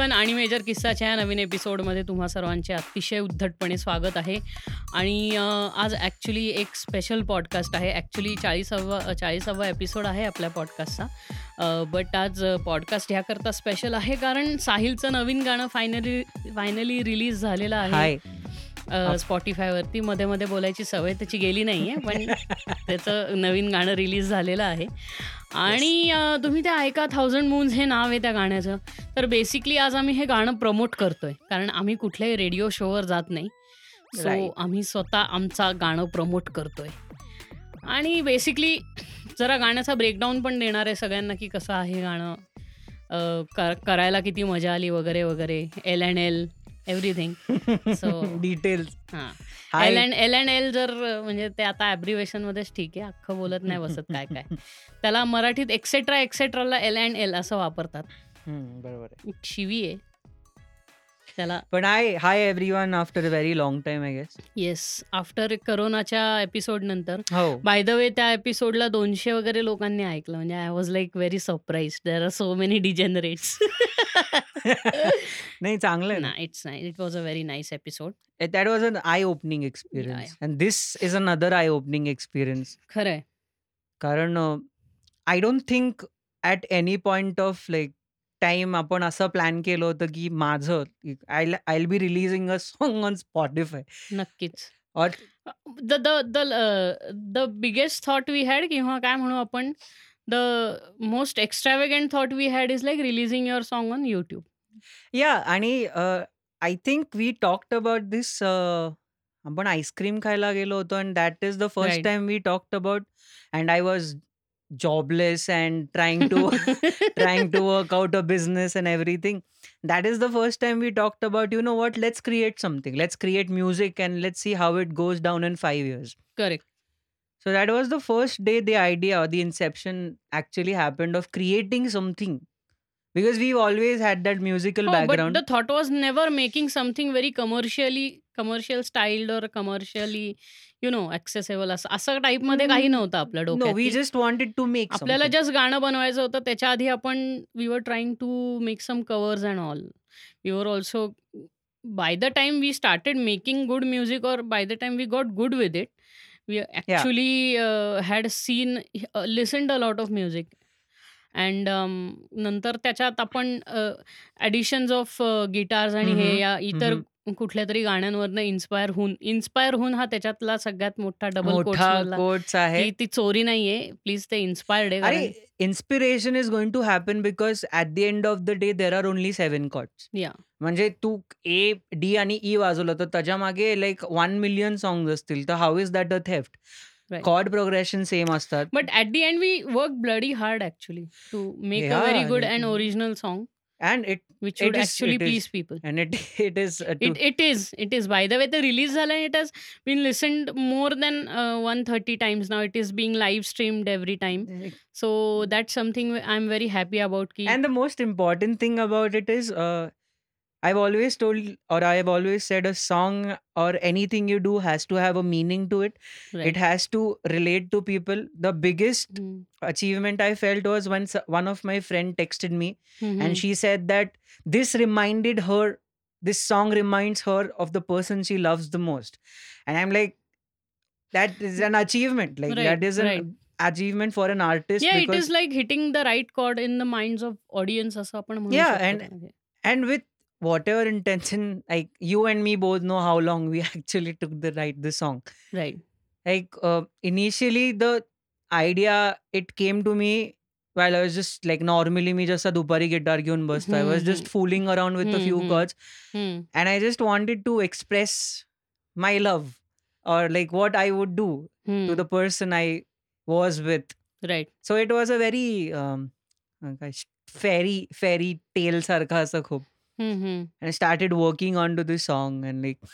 Everyone आणि major किस्साच्या या नवीन एपिसोडमध्ये तुम्हा सर्वांचे अतिशय उद्धटपणे स्वागत आहे. आणि आज ॲक्च्युली एक स्पेशल पॉडकास्ट आहे. ॲक्च्युली चाळीसावा चाळीसावा एपिसोड आहे आपल्या पॉडकास्टचा बट आज पॉडकास्ट ह्याकरता स्पेशल आहे कारण साहिलचं नवीन गाणं फायनली फायनली रिलीज झालेलं आहे. स्पॉटीफायवरती मध्ये मध्ये बोलायची सवय त्याची गेली नाही आहे पण त्याचं नवीन गाणं रिलीज झालेलं आहे. आणि तुम्ही ते ऐका थाउजंड मून्स हे नाव आहे त्या गाण्याचं. तर बेसिकली आज आम्ही हे गाणं प्रमोट करतोय कारण आम्ही कुठल्याही रेडिओ शोवर जात नाही. सो. आम्ही स्वतः आमचा गाणं प्रमोट करतोय. आणि बेसिकली जरा गाण्याचा ब्रेकडाऊन पण देणार आहे सगळ्यांना की कसं आहे गाणं. करायला किती मजा आली वगैरे वगैरे. L and L everything so details हां. L and L and L जर म्हणजे ते आता ॲब्रिवेशन मध्येच ठीक आहे. अख्खं बोलत नाही बसत काय काय. त्याला मराठीत एक्सेट्रा एक्सेट्राला एल अँड एल असं वापरतात. बरोबर शिवी आहे. त्याला. पण hi hi everyone after a very long time I guess yes after करोनाच्या एपिसोड नंतर. हो. बाय द वे त्या एपिसोडला दोनशे वगैरे लोकांनी ऐकलं. म्हणजे I was like very surprise there are so many degenerates नाही चांगलं ना. It's it was a very nice episode that was an eye opening experience and this is another eye opening experience खरं आहे कारण I don't think at any point of like time आपण असं plan केलं होतं की माझं I I be releasing a song on Spotify नक्कीच. और the the the the biggest thought we had किंवा काय म्हणू आपण the most extravagant thought we had is like releasing your song on YouTube या आणि I think we talked about this आपण ice cream खायला गेलो होतो and that is the first. Time we talked about and I was jobless and trying to trying to work out a business and everything. That is the first time we talked about you know what let's create something. Let's create music and let's see how it goes down in 5 years. Correct. So that was the first day the idea or the inception actually happened of creating something. Because we've always had that musical oh, background. but the thought was never making something very commercially commercial styled or commercially you know accessible असं असं टाईपमध्ये काही नव्हतं आपल्या no, डोक्यात we की just wanted to make आपल्याला. Just गाणं बनवायचं होतं त्याच्या आधी आपण we were trying to make some covers and all we were also by the time we started making good music और by the time we got good with it we actually had seen listen a lot of music and नंतर त्याच्यात आपण additions of guitars आणि हे Mhm, या इतर mhm. कुठल्या तरी गाण्यांवरनं inspire होऊन इन्स्पायर होऊन हा त्याच्यातला सगळ्यात मोठा डबल मोठा कोट्समधला कोट्स आहे. की ती चोरी नाहीये प्लीज ते इन्स्पायर्ड आहे अरे कारण inspiration is going to happen because at the end of the day there are only seven chords या म्हणजे तू ए डी आणि ई वाजवलं तर त्याच्यामागे लाईक वन मिलियन सॉंग्स असतील तर how is that a theft. Chord progression same असतात. But at the end we work bloody hard actually to make a very good and original song and it which would actually please is. people and it it is uh, it, it is it is by the way the release zala it has been listened more than uh, 130 times now it is being live streamed every time so that's something i'm very happy about ki. and the most important thing about it is uh, I've always told, or I've always said, a song or anything you do has to have a meaning to it. It has to relate to people. The biggest Hmm. achievement I felt was when s- one of my friend texted me Mm-hmm. and she said that this reminded her this song reminds her of the person she loves the most and i'm like that is an achievement like Right, that is an right. achievement for an artist yeah it because is like hitting the right chord in the minds of audience असं आपण म्हणू Yeah, शकतो and- त्यामध्ये. and with whatever intention like you and me both know how long we actually took to write the song right like uh, initially the idea it came to me while I was just like normally me just a dupari guitar घेऊन बसतो I was just Mhm. fooling around with a Hmm, few hmm. chords Hmm. and I just wanted to express my love or like what I would do to Hmm. the person I was with. right So it was a very um, uh, काय fairy fairy tale सारखं असं खूप -hmm. and I started working on to this song and like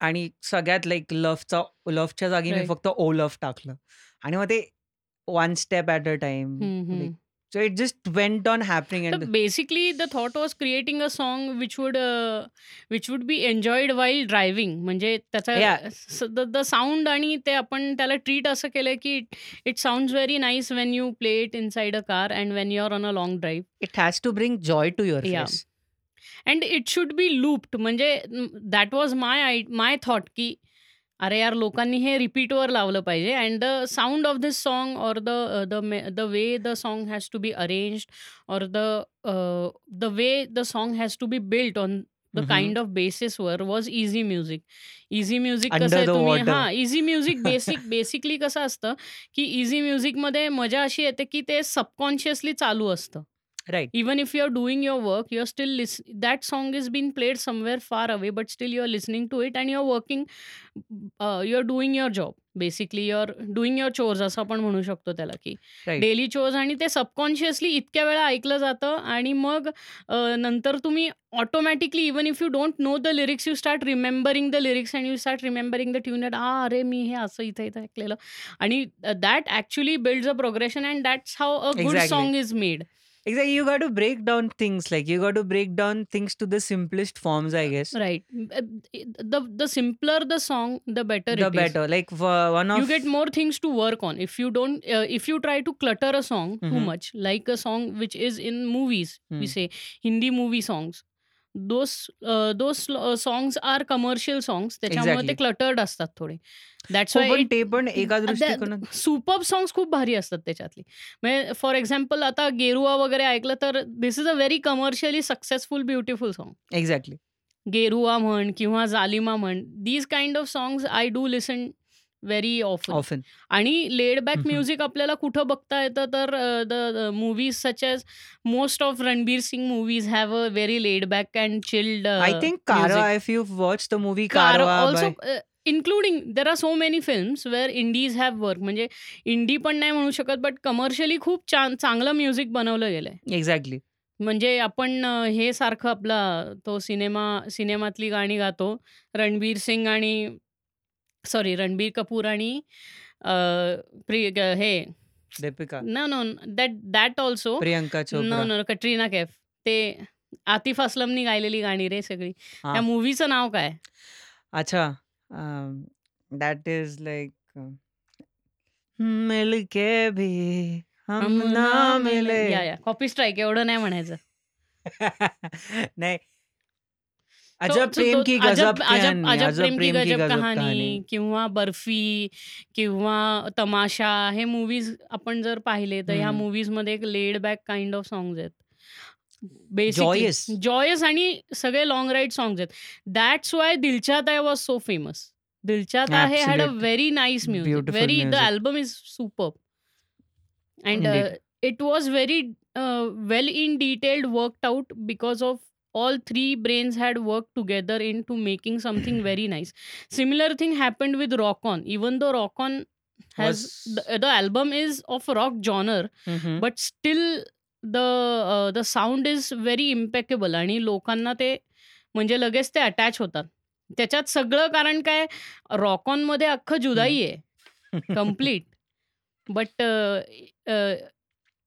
आणि सगळ्यात like लव्हचा लव्हच्या जागी मी फक्त ओ love टाकलं. आणि मग ते one step at a time So it just went on happening So and basically, the thought was creating a song which would uh, which would be enjoyed while driving. म्हणजे त्याचा yeah, the the sound आणि ते आपण त्याला treat असं केलंय की it sounds very nice when you play it inside a car and when you are on a long drive it has to bring joy to your या face. And it should be looped म्हणजे that was my I my thought की अरे यार लोकांनी हे रिपीटवर लावलं पाहिजे and the sound of this song or the the the way the song has to be arranged or the the way the song has to be built on the. Kind of बेसिसवर was easy music easy music कसं आहे तुम्ही. हां easy music basic basically कसं असतं की easy म्युझिकमध्ये मजा अशी येते की ते सबकॉन्शियसली चालू असतं Right. even if you're doing your work you're still lis- that song is being played somewhere far away but still you're listening to it and you're working uh, you're doing your job basically your doing your chores असं आपण म्हणू शकतो त्याला की. Daily chores आणि ते subconsciously इतक्या वेळा ऐकलं जातं आणि मग नंतर तुम्ही automatically even if you don't know the lyrics you start remembering the lyrics and you start remembering the tune आ अरे मी हे असं इथं इथं ऐकलेलं आणि that actually builds a progression and that's how a good. Song is made Exactly. You got to break down things. Like you got to break down things to the simplest forms, I guess. Right. Uh, The the simpler the song, the better The it is. better. Like for one You get more things to work on. If you don't, uh, if you try to clutter a song too Mhm. much, like a song which is in movies, Hmm. we say Hindi movie songs. Those uh, songs are commercial songs. त्याच्यामुळे ते cluttered असतात थोडे. हो why पण it ते पण एका दृष्टिकोनात सुपर्ब सॉंग्स खूप भारी असतात त्याच्यातली म्हणजे फॉर एक्झाम्पल आता गेरुआ वगैरे ऐकलं तर this is a very commercially successful beautiful song exactly Gerua म्हण किंवा जालिमा म्हण these kind of songs I do listen very often often आणि लेड बॅक. म्युझिक आपल्याला कुठं बघता येतं तर the movies such as most of Ranbir Singh movies have a very laid back and chilled I think Karwaan if you watch the movie Karwaan also including there are so many films where indies have work म्हणजे indie पण नाही म्हणू शकत but commercially खूप छान चांगलं music बनवलं गेलंय. एक्झॅक्टली म्हणजे आपण हे सारखं आपला तो सिनेमा सिनेमातली गाणी गातो रणबीर सिंग आणि सॉरी रणबीर कपूर आणि अ, प्रि ग- हे Deepika. No no that that also Priyanka no Chopra no Katrina Kaif. ते आतिफ असलमनी गायलेली गाणी रे सगळी. हा. त्या मूवीचं नाव काय? अच्छा दॅट इज लाईक मिल के भी हम हम ना ना मिले. या या. कॉपी स्ट्राईक एवढं नाही म्हणायचं. नाही So- अजब so प्रेम तो की गजब अजब कहानी अजब प्रेम की गजब गजब कहाणी किंवा बर्फ़ी किंवा तमाशा हे मूवीज़ आपण जर पाहिले तर ह्या हम्म. मूवीज़ मध्ये एक laid back kind of songs आहेत बेसिकली Joyous. जॉयस आणि सगळे लॉंग राईड सॉंग्स आहेत that's why Dil Chahta was so famous Dil Chahta आहे had a. Very nice music very the. Album is super and it was was well in detailed in out because of all three brains had worked together into making something very nice similar thing happened with rock on even though rock on has Was- the, the album is of rock genre Mhm. but still the uh, the sound is very impeccable आणि लोकांना ते म्हणजे लगेच ते attach होतात त्याच्यात सगळं कारण काय रॉक ऑनमध्ये अख्खं जुदाई आहे कंप्लीट बट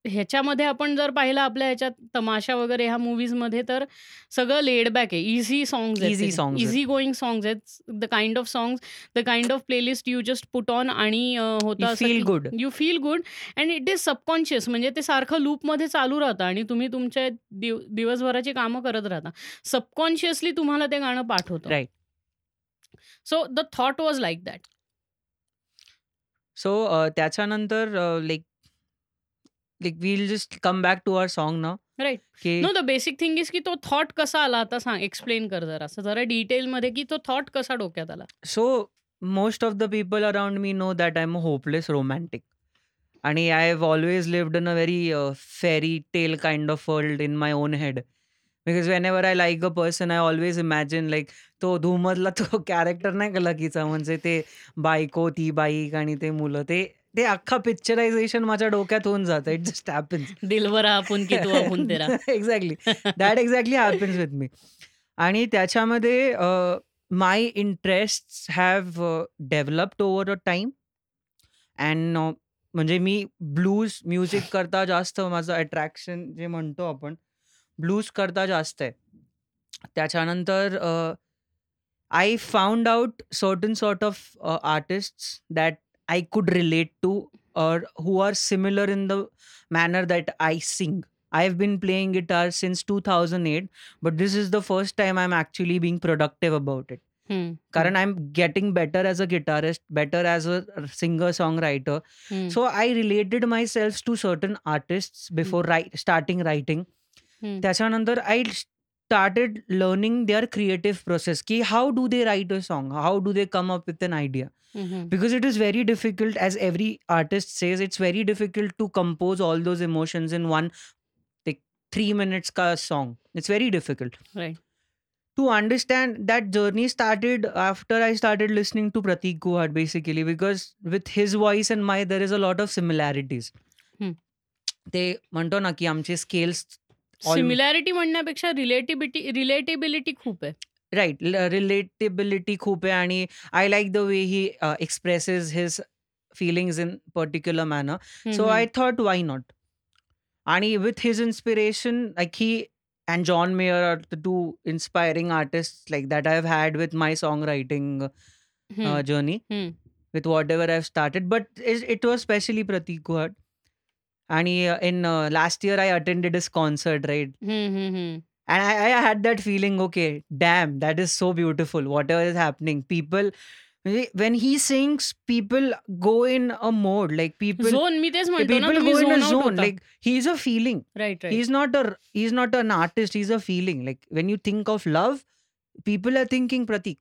ह्याच्यामध्ये आपण जर पाहिलं आपल्या ह्याच्यात तमाशा वगैरे ह्या मूवीजमध्ये तर सगळं लेड बॅक आहे. इझी सॉंग्स songs आहेत. इझी गोईंग सॉंग्स आहेत. The kind of songs the kind of playlist you just put on आणि होतं की- good. You feel good and it is subconscious म्हणजे ते सारखं लूपमध्ये चालू राहतं आणि तुम्ही तुमच्या दिव दिवसभराची कामं करत राहता. सबकॉन्शियसली तुम्हाला ते गाणं पाठवतं. Right. So the thought was like that so त्याच्यानंतर like like will just come back to our song ना राईट की no the basic thing is की तो थॉट कसा आला आता सांग एक्सप्लेन कर जरा. असं जरा डिटेलमध्ये की तो थॉट कसा डोक्यात आला? So most of the people around me know that I am a hopeless romantic आणि I have always lived in a very fairy tale kind of world in my own head because whenever I like a person I always imagine like तो धूमधला तो character नाही का म्हणजे ते बायको ती बाईक आणि ते मुलं. ते ते अख्खा पिक्चरायझेशन माझ्या डोक्यात होऊन जातं. इट जस्ट हॅपन्स दिलवर आपण की तू आपण तेरा. Exactly that exactly happens with me आणि त्याच्यामध्ये my interest have developed over a time and म्हणजे मी ब्लूज म्युझिक करता जास्त माझं अट्रॅक्शन जे म्हणतो आपण, ब्लूज करता जास्त आहे. त्याच्यानंतर I found out certain sort of artists that I could relate to or who are similar in the manner that I sing. I've been playing guitar since 2008, but this is the first time I'm actually being productive about it. Hmm, Karan, I'm getting better as a guitarist, better as a singer songwriter. Hmm, So I related myself to certain artists before write, starting writing. हं. त्याच्यानंतर I started learning their creative process ki how do they write a song how do they come up with an idea mm-hmm. because it is very difficult as every artist says it's very difficult to compose all those emotions in one like 3 minutes ka song it's very difficult right to understand that journey started after I started listening to Pratik Kuhad basically because with his voice and my there is a lot of similarities. Hmm. ते na ki की आमचे similarity म्हणण्यापेक्षा relatability relatability खूप आहे. Right relatability खूप आहे आणि I like the way he expresses his feelings in particular manner hmm, So hmm. I thought, why not? And with his inspiration, like he and John Mayer are the two inspiring artists like that I've had with my songwriting uh, hmm, journey, hmm. with whatever I've started. But it, it was especially Pratik Kuhad. And he, uh, in uh, last year, I attended his concert, right? Hmm, hmm, hmm. And I, I had that feeling, okay, damn, that is so beautiful. Whatever is happening, people, when he sings, people go in a mode. Like people, zone मी तेच म्हणतो ना people तुम्ही go in a zone out zone होता. like he's a feeling right right. he's not a he's not an artist he's a feeling like when you think of love people are thinking pratik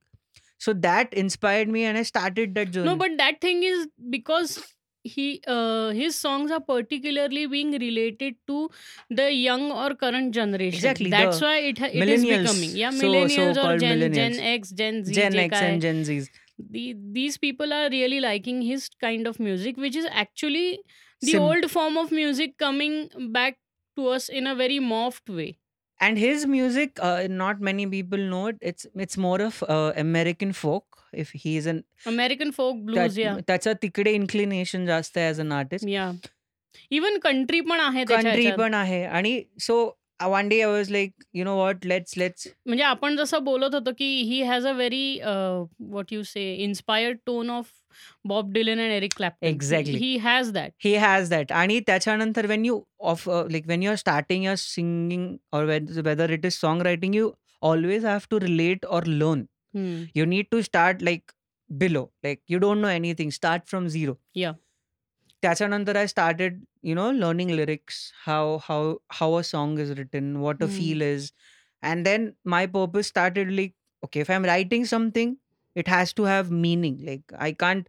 so that inspired me and i started that journey No, but that thing is because he uh, his songs are particularly being related to the young or current generation. Exactly that's why it, ha- it is becoming yeah millennials or so-called gen, gen x gen z Gen X and Gen Z. the, these people are really liking his kind of music which is actually the Sim- old form of music coming back to us in a very morphed way. And his music uh, not many people know it. It's it's more of uh, american folk. If he is an American folk blues त्याचं तिकडे inclination जास्त आहे as an artist या even country पण आहे country पण आहे. आणि so one day I was like you know what let's let's म्हणजे आपण जसं बोलत होतो की he has a very what you say inspired tone of Bob Dylan and Eric Clap exactly he has that he has that आणि त्याच्यानंतर when you of like when you are starting your singing or whether it is song writing you always have to relate or learn learn you need to start like below like you don't know anything start from zero Yeah. त्याच्यानंतर i started you know learning lyrics how how how a song is written what a Hmm. feel is and then my purpose started like okay if i'm writing something it has to have meaning like i can't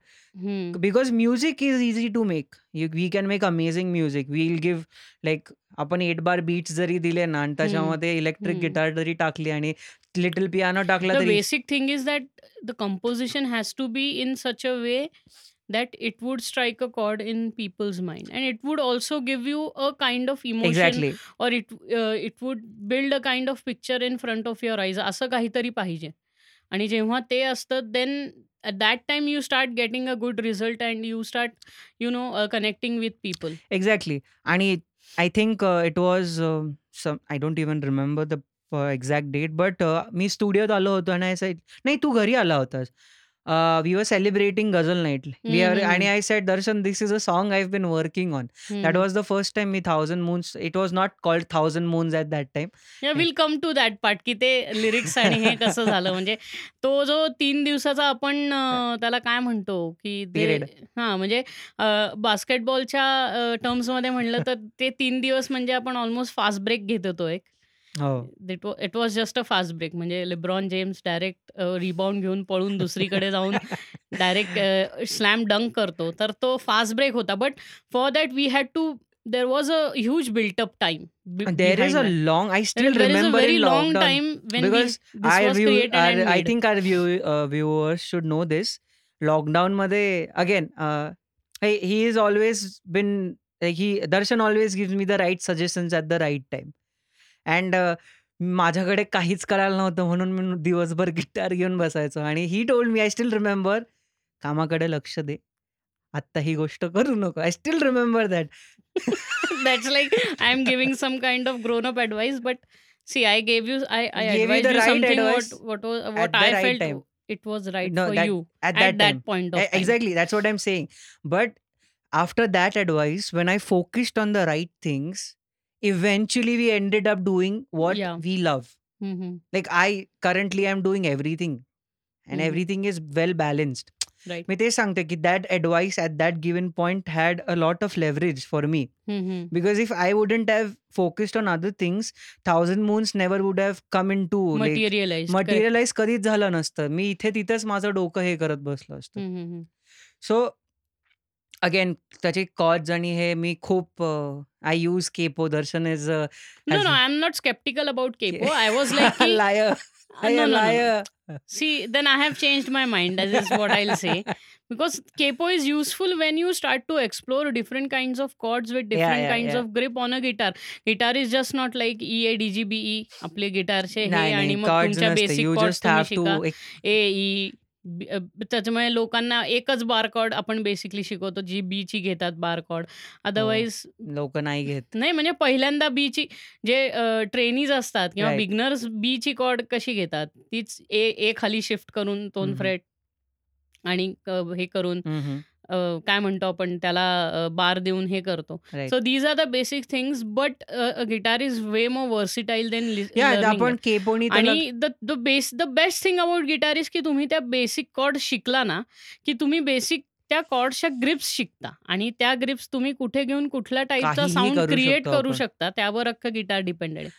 because music is easy to make you, we can make amazing music we'll give like आपण eight bar beats जरी दिले ना आणि त्याच्यामध्ये electric. Guitar जरी टाकली आणि little piano टाकला तरी basic thing is that the composition has to be in such a way that it would strike a chord in people's mind and it would also give you a kind of emotion exactly or it uh, it would build a kind of picture in front of your eyes असं काहीतरी पाहिजे आणि जेव्हा ते असतं then at that time you start getting a good result and you start you know uh, connecting with exactly आणि I think it was some I don't even remember the exact date but मी स्टुडिओत आलो होतो आणि नाही तू घरी आला होतास. We are celebrating ghazal night we are आणि I said Darshan this is a song I been working on that was the first time me thousand moons it was not called thousand moons at that time will come to that part की ते lyrics आणि हे कसं झालं म्हणजे तो जो तीन दिवसाचा आपण त्याला काय म्हणतो की हा म्हणजे बास्केटबॉलच्या टर्म्समध्ये म्हणलं तर ते तीन दिवस म्हणजे आपण ऑलमोस्ट फास्ट ब्रेक घेत होतो एक. It was just a fast break LeBron James direct rebound घेऊन पळून दुसरीकडे जाऊन डायरेक्ट स्लॅम डंक करतो. तो फास्ट ब्रेक होता. But for that we had to there was a huge built up time there is a long I still remember think our viewers should know this lockdown मध्ये again he is always been he Darshan always give me the right suggestions at the right time and माझ्याकडे काहीच करायला नव्हतं म्हणून मी दिवसभर guitar घेऊन बसायचो. आणि he told me I still remember कामाकडे लक्ष दे. आत्ता ही गोष्ट करू नको. I still remember that that's like I am giving some kind of grown up advice but see I gave you I I what I felt it was right you at that exactly that's what I am saying but after that advice when I focused on the right things point of E- time. Exactly. That's what I'm saying. But after that advice, when I focused on the right things, eventually we ended up doing what Yeah. we love. Mhm. Like I currently am doing everything and Mhm. everything is well balanced. Right. मी तेच सांगते की that advice at that given point had a lot of leverage for me. Mhm. Because if I wouldn't have focused on other things, Thousand Moons never would have come into like Materialized. correct. Materialise कधीच झालं नसतं. मी इथे तिथेच माझं डोकं हे करत बसलो असतो. हम्म, हम्म, हम्म. सो अगेन त्याचे कॉर्ड्स आणि हे मी खूप I use capo Darshan is Kepo. I was like, ki, liar Uh, no, no, no, no. See, then I have changed my mind. That is what I'll say. Because Kepo is useful when you start to explore different kinds of chords with different yeah, kinds yeah. of grip on a guitar. Guitar is just not like E A D G B E आपले गिटारचे हे नाही आणि नाही मग chords तुमच्या नसते basic you chords just have to A E त्याच्यामुळे लोकांना एकच बार cord आपण बेसिकली शिकवतो जी बी ची घेतात बार कॉर्ड अदरवाईज लोक नाही घेत नाही म्हणजे पहिल्यांदा बी ची जे ट्रेनीज असतात किंवा. बिगनर्स बी ची कॉर्ड कशी घेतात तीच ए ए खाली शिफ्ट करून दोन हम्म. फ्रेट आणि क- हे करून अ, काय म्हणतो आपण त्याला बार देऊन हे करतो. So these are the basic things but guitar is way more versatile than या आपण केपोनी त्याला आणि the the base the best thing about guitar is की तुम्ही त्या बेसिक कॉर्ड शिकला ना की तुम्ही बेसिक त्या कॉर्डच्या ग्रिप्स शिकता. आणि त्या ग्रिप्स तुम्ही कुठे घेऊन कुठल्या टाईपचा काहीही साऊंड करू क्रिएट शकतो करू आपण. शकता त्यावर अख्खं गिटार डिपेंडेड आहे.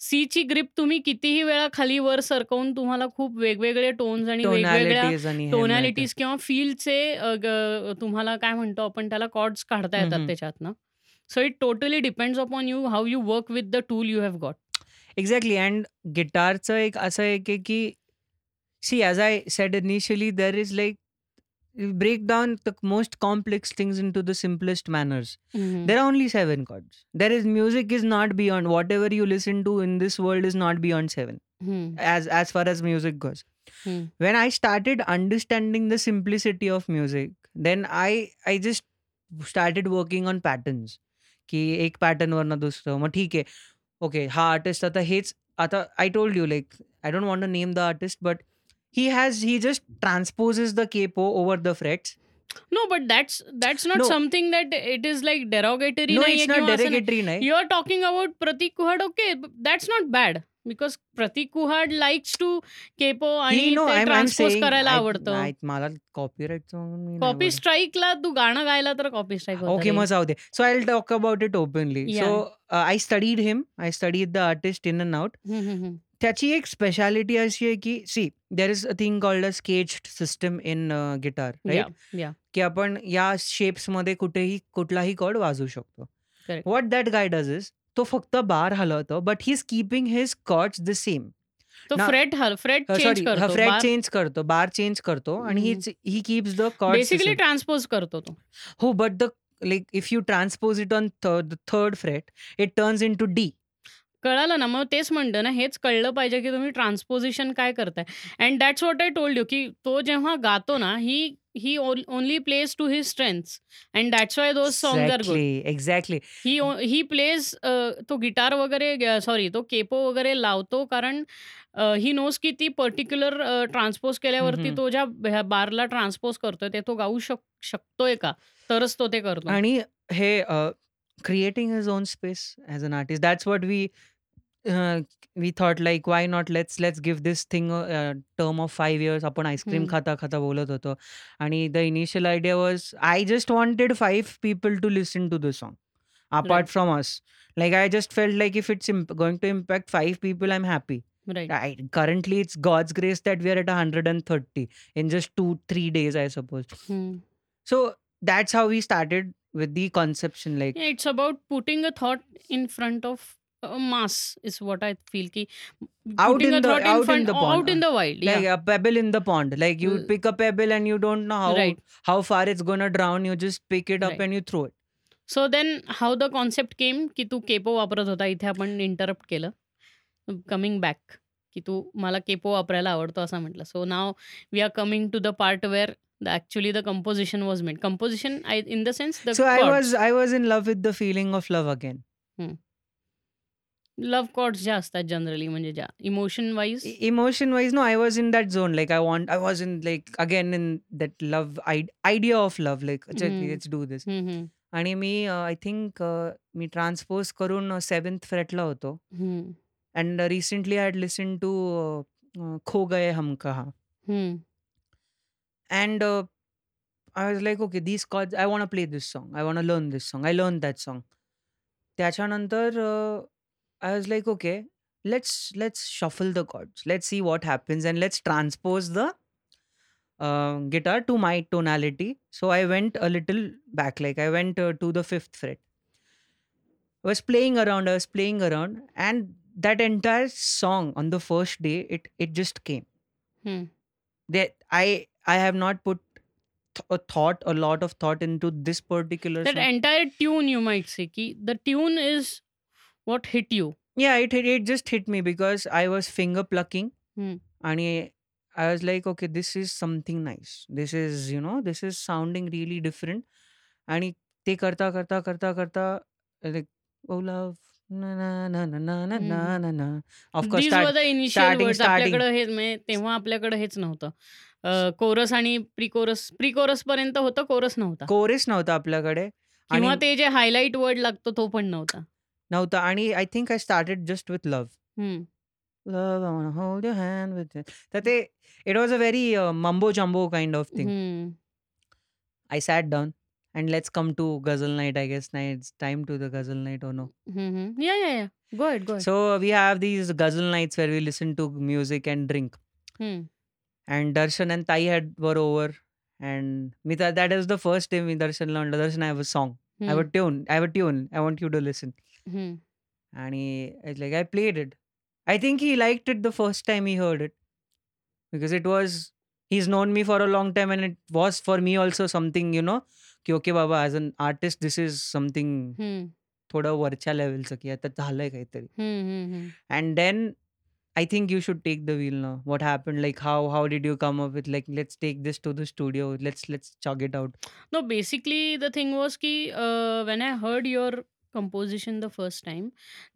सी ची ग्रिप तुम्ही कितीही वेळा खाली वर सरकवून तुम्हाला खूप वेगवेगळे टोन्स आणि वेगवेगळ्या टोनॅलिटीज आणि हे टोनॅलिटीज किंवा फीलचे तुम्हाला काय म्हणतो आपण त्याला कॉर्ड्स काढता येतात हम्म. त्याच्यातनं. So it totally depends upon you how you work with the tool you have got exactly and गिटारचं एक असं आहे की की see as I said initially there is like break down the most complex things in to the simplest manners There are only seven chords. There is music is not beyond whatever you listen to in this world is not beyond seven as as far as music goes. Hmm. When I started understanding the simplicity of music, then I I just started working on patterns. की एक pattern वरनं दुसरं मग ठीक आहे okay हा artist आता हेच आता आय told you like I don't want name the artist but he has he just ट्रान्सपोजेस the capo over the frets No, but that's that's not No. something that it is like derogatory. No नाहीये it's not किंवा असं नाही. डेरिगेटरी नाही You are talking about Pratik Kuhad. Okay, b- that's not bad because Pratik Kuhad likes to capo आणि ही no ते I am transpose saying करायला आवडतं नाही मला कॉपीराईटचं कॉपी स्ट्राईकला तू गाणं गायला तर कॉपी स्ट्राईक ओके मग जाऊ दे सो I talk about it openly Yeah. So I studied him I studied the artist in and out त्याची एक स्पेशालिटी अशी आहे की see there is a thing called a sketch system in guitar right या की आपण या शेप्समध्ये कुठेही कुठलाही कॉर्ड वाजवू शकतो. Correct. What that guy does is तो फक्त bar हलवतो but he is keeping his chords the same तो फ्रेट फ्रेट चेंज सॉरी करतो फ्रेट चेंज करतो बार चेंज करतो आणि he keeps the chord basically transpose करतो तो. हो but the like if you transpose it on third the third fret it turns into d. कळालं ना मग तेच म्हणतं ना हेच कळलं पाहिजे की तुम्ही ट्रान्सपोजिशन काय करताय. And that's what I told you की तो जेव्हा गातो ना he he only plays to his strengths and that's why those songs are good exactly he he plays तो गिटार वगैरे सॉरी तो केपो वगैरे लावतो कारण ही नोस की ती पर्टिक्युलर ट्रान्सपोज केल्यावरती. तो ज्या ह्या बारला ट्रान्सपोज करतोय ते तो गाऊ शक शकतोय का? तरच तो ते करतो. आणि हे creating his own space as an artist that's what we we thought like why not let's let's give this thing term of five years आपण आईस्क्रीम हम्म. खाता खाता बोलत होतो आणि the initial idea was I just wanted five people to listen to the song apart Right. From us like I just felt like if it's going to impact five people I am happy right I, currently it's god's grace that we are at 130 in just two three days i suppose so that's how we started with the conception like Yeah, it's about putting a thought in front of a mass is what I feel ki Out putting in a the- thought out in in front the pond, out in the wild like yeah a pebble in the pond like you Uh, pick a pebble and you don't know how right how far it's gonna drown you just pick it up Right. and you throw it so then how the concept came की तू capo वापरत होता इथे आपण interrupt केलं coming back की तू मला केपो वापरायला आवडतो असं म्हटलं so now we are coming to the part where The actually the composition was meant. Composition, I in the sense the So I chords. was I was in love with the feeling of love again. Love chords ज्या असतात generally म्हणजे ज्या emotion wise Emotion wise, no, I was in that zone. Like I want, I was in like again in that love I- idea of love. Like "अच्छा, हम्म. let's do this. आणि मी I think me transpose करून seventh फ्रेटला होतो and recently I had listen to Kho Gaye Hum Kahan and I was like okay this cause I want play this song I want learn this song I learn that song त्याच्यानंतर I was like, okay, let's let's shuffle the chords. Let's see what happens and let's transpose the uh, guitar to my tonality. So I went a little back, like I went uh, to the fifth fret. I was playing around, I was playing around, and that entire song on the first day, it it just came. Hmm. That I I have not put a thought, a lot of thought into this particular. That song. entire tune, you might say, ki the tune is what hit you Yeah, it hit, it just hit me because I was finger plucking, Hmm. and I was like, okay, this is something nice. This is you know, this is sounding really different. आणि ते करता करता करता करता like ओ love ना ना ना ना ना ना ना हम्म. ना ना of course these were the initial starting- words starting. आपल्याकडे हे म्हणजे तेव्हा आपल्याकडे हेच नव्हतं कोरस आणि प्री कोरस प्री कोरस पर्यंत होतं कोरस नव्हता कोरेस नव्हता आपल्याकडे किंवा आणि ते जे हायलाइट वर्ड लागतो तो पण नव्हता Now, Ani, I think I started just with love. Hmm. Love, I wanna hold your hand with it. That hmm. it, it was a very uh, mumbo jumbo kind of thing. Hmm. I sat down and let's come to Ghazal night. I guess now it's time to the Ghazal night or no? Mm-hmm. Yeah, yeah, yeah. Go ahead, go ahead. So we have these Ghazal nights where we listen to music and drink. Hmm. And Darshan and Thai had were over, and Mita, that is the first time Darshan learned. Darshan, I have a song. Hmm. I have a hmm. tune. I have a tune. I want you to listen. And he it's like I played it. I think he liked it the first time he heard it. Because it was he's known me for a long time and it was for me also something, you know, की okay Baba as an artist this is something थोडं वरच्या लेवलचं की आता झालंय काहीतरी and then I think you should take the wheel now. What happened? Like how how did you come up with like let's take this to the studio. Let's let's chug it out. No, basically the thing was ki uh, when I heard your composition the first time,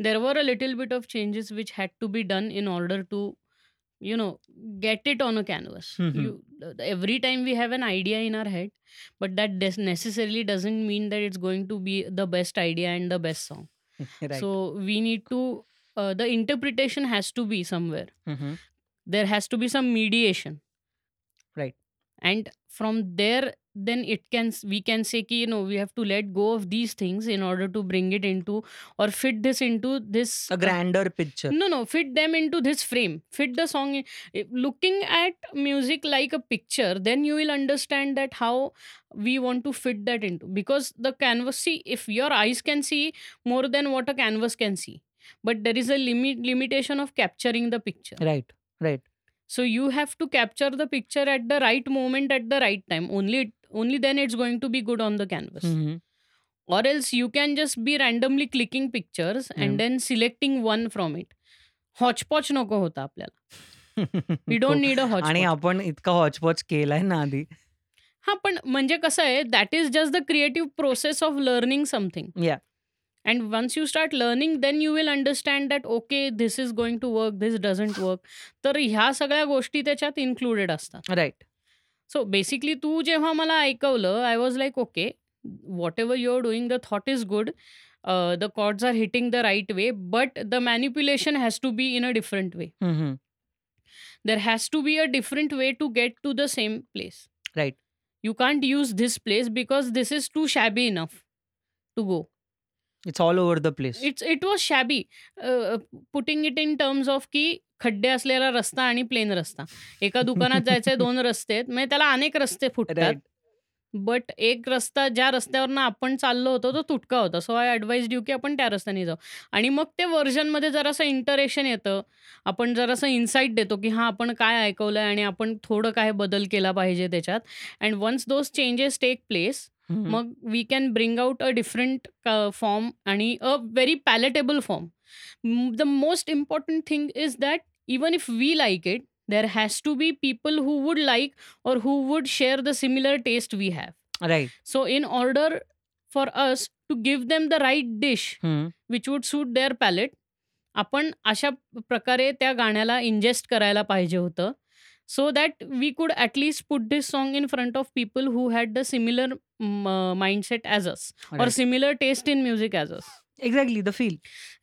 there were a little bit of changes which had to be done in order to, you know, get it on a canvas. Mhm. You every time we have an idea in our head, but that des- necessarily doesn't mean that it's going to be the best idea and the best song. right. So we need to. Uh, the interpretation has to be somewhere. Mhm. there has to be some mediation Right. and from there then it can we can say ki, you know we have to let go of these things in order to bring it into or fit this into this A uh, grander picture. no no fit them into this frame fit the song in- looking at music like a picture then you will understand that how we want to fit that into because the canvas see if your eyes can see more than what a canvas can see but there is a limit limitation of capturing the picture Right. Right. so you have to capture the picture at the right moment at the right time only only then it's going to be good on the canvas. Mhm. or else you can just be randomly clicking pictures Hmm. and then selecting one from it. Hodgepodge नको होता आपल्याला. We खूप. don't need a आणि आपण इतका hotchpotch केलाय ना आधी. हा पण म्हणजे कसं आहे that is just the creative process of learning something Yeah. And once you start learning then you will understand that okay this is going to work this doesn't work तर ह्या सगळ्या गोष्टी त्याच्यात इन्क्लुडेड असतात. राईट सो बेसिकली तू जेव्हा मला ऐकवलं I was like okay what ever you are doing the thought is good the chords are hitting the right way but the manipulation has to be in a different way there has to be a different way to get to the same place. Right. You can't use this place because this is too shabby enough to go. It's all over the place It's it was shabby. Uh, putting it in terms of की खड्डे असलेला रस्ता आणि plane रस्ता. एका दुकानात जायचे दोन रस्ते आहेत. म्हणजे त्याला अनेक रस्ते फुटतात. बट एक रस्ता ज्या रस्त्यावरनं आपण चाललो होतो तो तुटका होता. सो आय ॲडवाइज यू की आपण त्या रस्त्याने जाऊ. आणि मग ते व्हर्जनमध्ये जरासं इंटरेक्शन येतं. आपण जरासं इन्साईट देतो की हां, आपण काय ऐकवलंय आणि आपण थोडं काय बदल केला पाहिजे त्याच्यात. And once those changes take place mug we can bring out a different form आणि a very palatable form the most important thing is that even if we like it there has to be people who would like or who would share the similar taste we have right so in order for us to give them the right dish which would suit their palate आपण अशा प्रकारे त्या गाण्याला ingest करायला पाहिजे होतं so that we could at least put this song in front of people who had the similar mindset as us or similar taste in music as us exactly the feel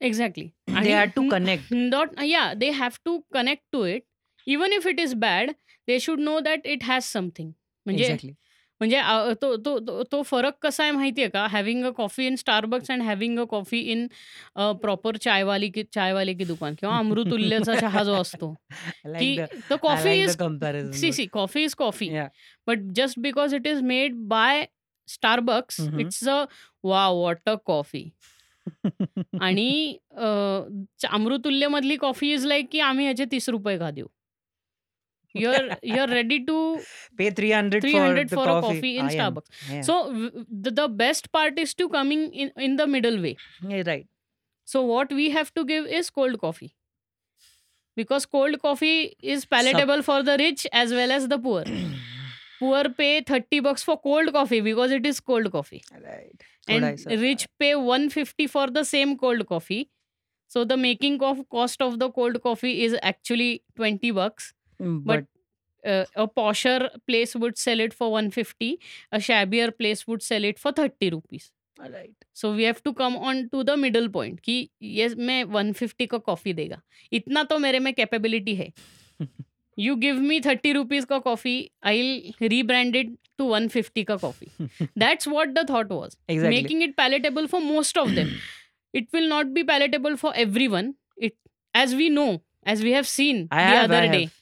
exactly they had to connect not yeah they have to connect to it even if it is bad they should know that it has something म्हणजे exactly म्हणजे तो तो तो- फरक कसा आहे माहिती आहे का having a coffee in Starbucks and having a coffee in proper chaiwali की चायवाले की दुकान किंवा अमृतुल्यचा चहा जो असतो की the coffee is see. See coffee is coffee but just because it is made by Starbucks Mhm. It's a वा वॉट अ कॉफी आणि अमृतुल्यमधली कॉफ़ी इज़ लाइक की आम्ही ह्याचे तीस रुपये घा देऊ? Your ready to pay three hundred three hundred for coffee in star so the best part is to coming in the middle way right so what we have to give is cold coffee because cold coffee is palatable for the rich as well as the poor poor pay 30 bucks for cold coffee because it is cold coffee. right And rich pay 150 for the same cold coffee. So the making of cost of the cold coffee is actually 20 bucks. Mm, but- Uh, a posher place would sell it for 150. A shabbier place would sell it for 30 rupees. but right so we have to come on to the middle point कि ये मैं 150 का coffee देगा इतना तो मेरे में capability है you give me thirty rupees का कॉफ़ी आई रीब्रांडेड टू 150 का coffee that's what the thought was exactly making it palatable for most of them it will not be palatable for everyone it as we know as we have seen I the have, other I day have.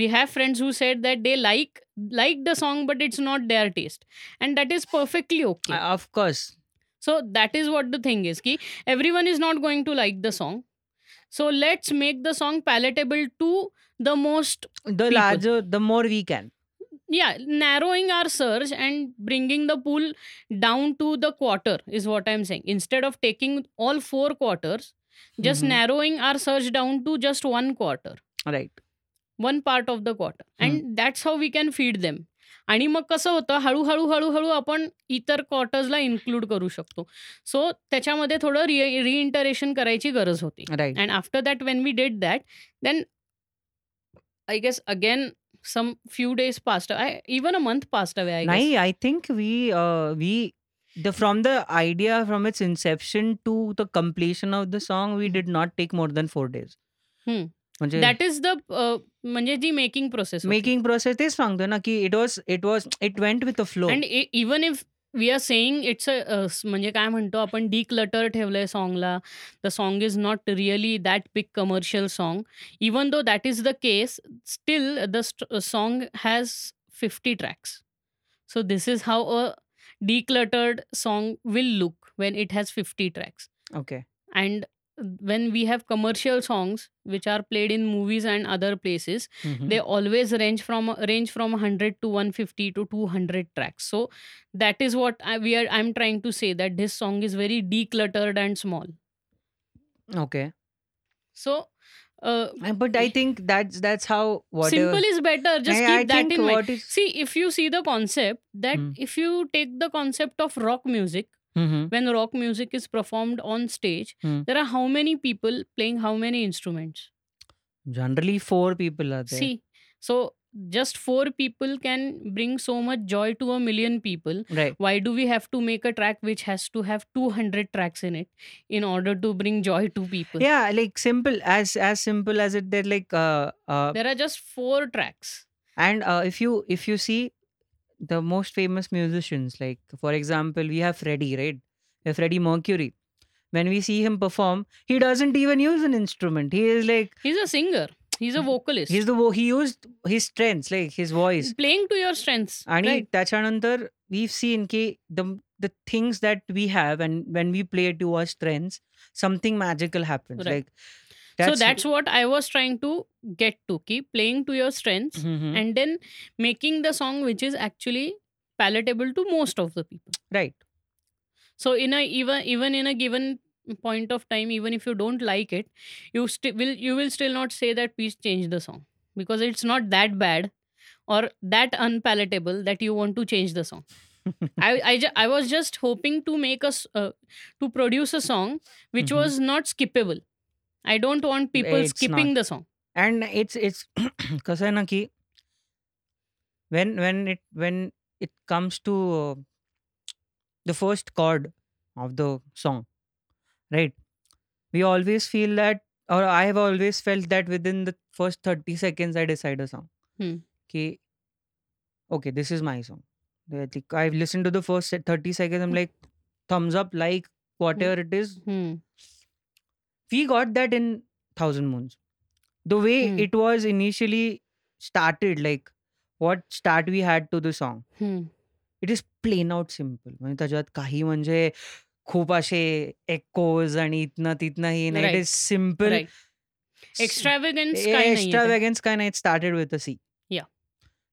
we have friends who said that they like like the song but it's not their taste and that is perfectly okay Uh, of course so that is what the thing is ki everyone is not going to like the song So let's make the song palatable to the most the people. larger the more we can. Yeah, narrowing our search and bringing the pool down to the quarter is what I'm saying. Instead of taking all four quarters, just mm-hmm. narrowing our search down to just one quarter. Right. One part of the quarter. mm. And hmm. that's how we can feed them आणि मग कसं होतं हळूहळू हळूहळू आपण इतर क्वार्टर्सला include करू शकतो. सो त्याच्यामध्ये थोडं रि रिइंटरेशन करायची गरज होती. And after that when we did that then I guess again some few days passed I even a month passed away I I think we uh we the from the idea from its inception to the completion of the song we did not take more than four days. Hmm. म्हणजे that is the म्हणजे जी making process making process तेच सांगतो ना की it was it was it went with a flow and even if we are saying it's a म्हणजे काय म्हणतो आपण डी क्लटर ठेवलंय सॉन्गला the song is not really that big commercial song even though that is the case still the song has fifty tracks so this is how a decluttered song will look when it has fifty tracks okay and when we have commercial songs which are played in movies and other places Mm-hmm. they always range from range from 100 to 150 to 200 tracks. So that is what I, we are i'm trying to say that this song is very decluttered and small. Okay. So uh, Uh, but I think that's that's how whatever simple is better. Just I, keep I that in mind. is see if you see the concept that Hmm. if you take the concept of rock music Mhm. when rock music is performed on stage Hmm. there are how many people playing how many instruments generally four people are there See, so just four people can bring so much joy to a million people. right Why do we have to make a track which has to have 200 tracks in it in order to bring joy to people? yeah like simple as as simple as it they're like uh uh There are just four tracks. and uh, if you if you see the most famous musicians like for example we have freddie right we have freddie mercury when we see him perform he doesn't even use an instrument he is like He's a singer, he's a vocalist. he's the vo- he used his strengths like his voice playing to your strengths. आणि right? त्याच्यानंतर we've seen की the the things that we have and when we play to our strengths something magical happens Right. like so that's what I was trying to get to. Keep playing to your strengths Mhm. and then making the song which is actually palatable to most of the people. right so in a even even in a given point of time even if you don't like it you still will you will still not say that please change the song because it's not that bad or that unpalatable that you want to change the song. I I, ju- I was just hoping to make us uh, to produce a song which Mhm. was not skippable. I don't want people It's skipping not. the song. and it's it's कसं आहे ना की when when it when it comes to uh, the first chord of the song right we always feel that or i have always felt that within the first 30 seconds i decide a song Hmm. okay okay this is my song I think i've listened to the first se- 30 seconds i'm like thumbs up like whatever it is Hmm. we got that in thousand moons the way Hmm. it was initially started like what start we had to the song Hmm. It is plain out simple म्हणजे त्याच्यात काही म्हणजे खूप असे echoes आणि इथनं तिथनं हे नाही it Right. Is simple Right. Extravagance काय नाहीये एक्स्ट्रा त्यात. वेगन्स काय नाही started with a C Yeah.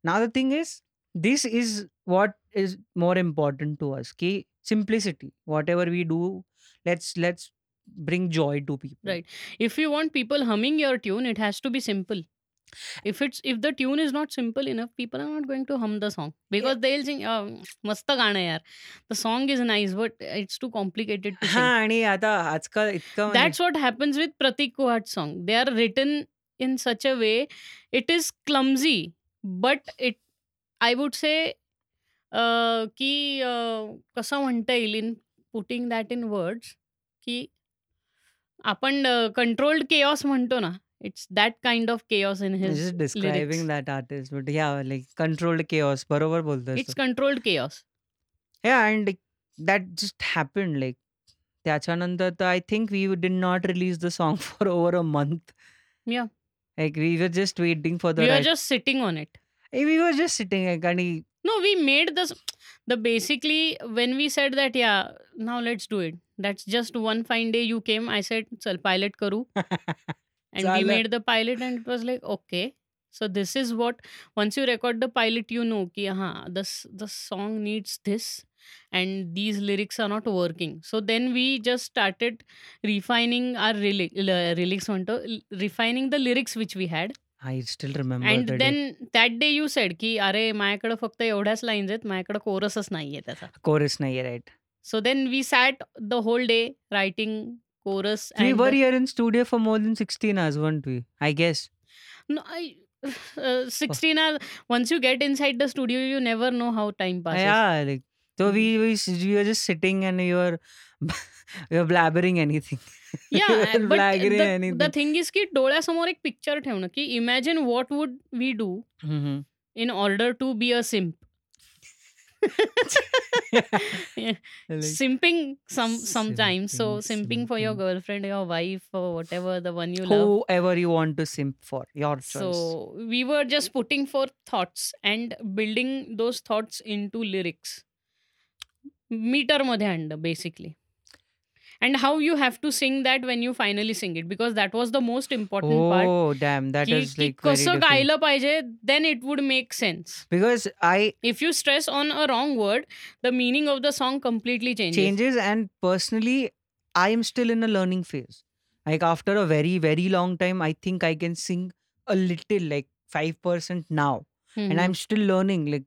Now the thing is this is what is more important to us की simplicity what ever we do let's let's bring joy to people. Right. If you want people humming your tune it has to be simple. If it's if the tune is not simple enough people are not going to hum the song because yeah. they'll sing Uh, मस्त गाणं यार the song is nice but it's too complicated to sing. आणि आता आजकाल इतकं that's what happens with Pratik Kuhad song. They are written in such a way it is clumsy but it I would say uh, ki uh, कसं म्हणता येईल in putting that in words आपण controlled chaos म्हणतो ना it's that kind of chaos in his describing that artist but yeah like controlled chaos बरोबर बोलतो it's controlled chaos yeah and that just happen like त्याच्यानंतर तर I think we did not release the song for over a month yeah like we were just waiting for the just sitting on it we were just sitting आणि no we made the the basically when we said that yeah now let's do it That's just one fine day you came. I said, "Chal pilot karu," and we झालं. made the pilot, and it was like, okay. So this is what once you record the pilot, you know ki हाँ this the song needs this, and these lyrics are not working. So then we just started refining our lyric, lyrics, म्हणतो, refining the lyrics which we had. I still remember and the day. Then that day you said की अरे माझ्याकडे फक्त एवढ्याच lines आहेत माझ्याकडे कोरसच नाहीये त्याचा chorus नाहीये right so then we sat the whole day writing coarse we were here in studio for more than 16 hours weren't we I guess sixteen are ones you get in side the studio you never know how time pass yeah like so we, we s- we were just sitting and you were you were blabbering anything या you were but blabbering the anything thing is की डोळ्यासमोर एक picture ठेवणं की imagine what would we do Mhm. In order to be a simp Like, simping some sometimes so Simping, simping for your simping. girlfriend your wife or whatever the one you love whoever you want to simp for your choice so we were just putting forth thoughts and building those thoughts into lyrics meter मध्ये आणलं basically and how you have to sing that when you finally sing it because that was the most important part oh damn that की, is की like very कसं different. गायलं पाहिजे then it would make sense because I if you stress on a wrong word the meaning of the song completely changes changes and personally I am still in a learning phase. Like after a very very long time, I think I can sing a little like five percent now, and Mhm. I'm still learning like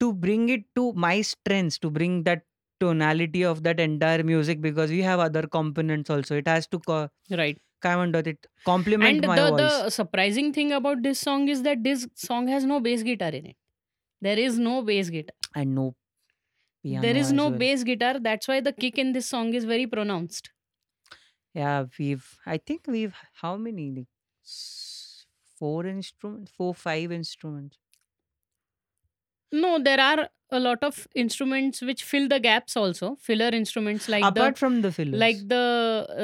to bring it to my strengths to bring that tonality of that entire music because we have other components also. It has to co- right काय म्हणतात it complement and my the, voice. the surprising thing about this song is that this song has no bass guitar in it there is no bass guitar and no piano there is as no well. bass guitar that's why the kick in this song is very pronounced Yeah, we've. I think we've. How many? Like s- four instruments, four, five instruments. No there are a lot of instruments which fill the gaps also filler instruments like Apart the from the fillers, like the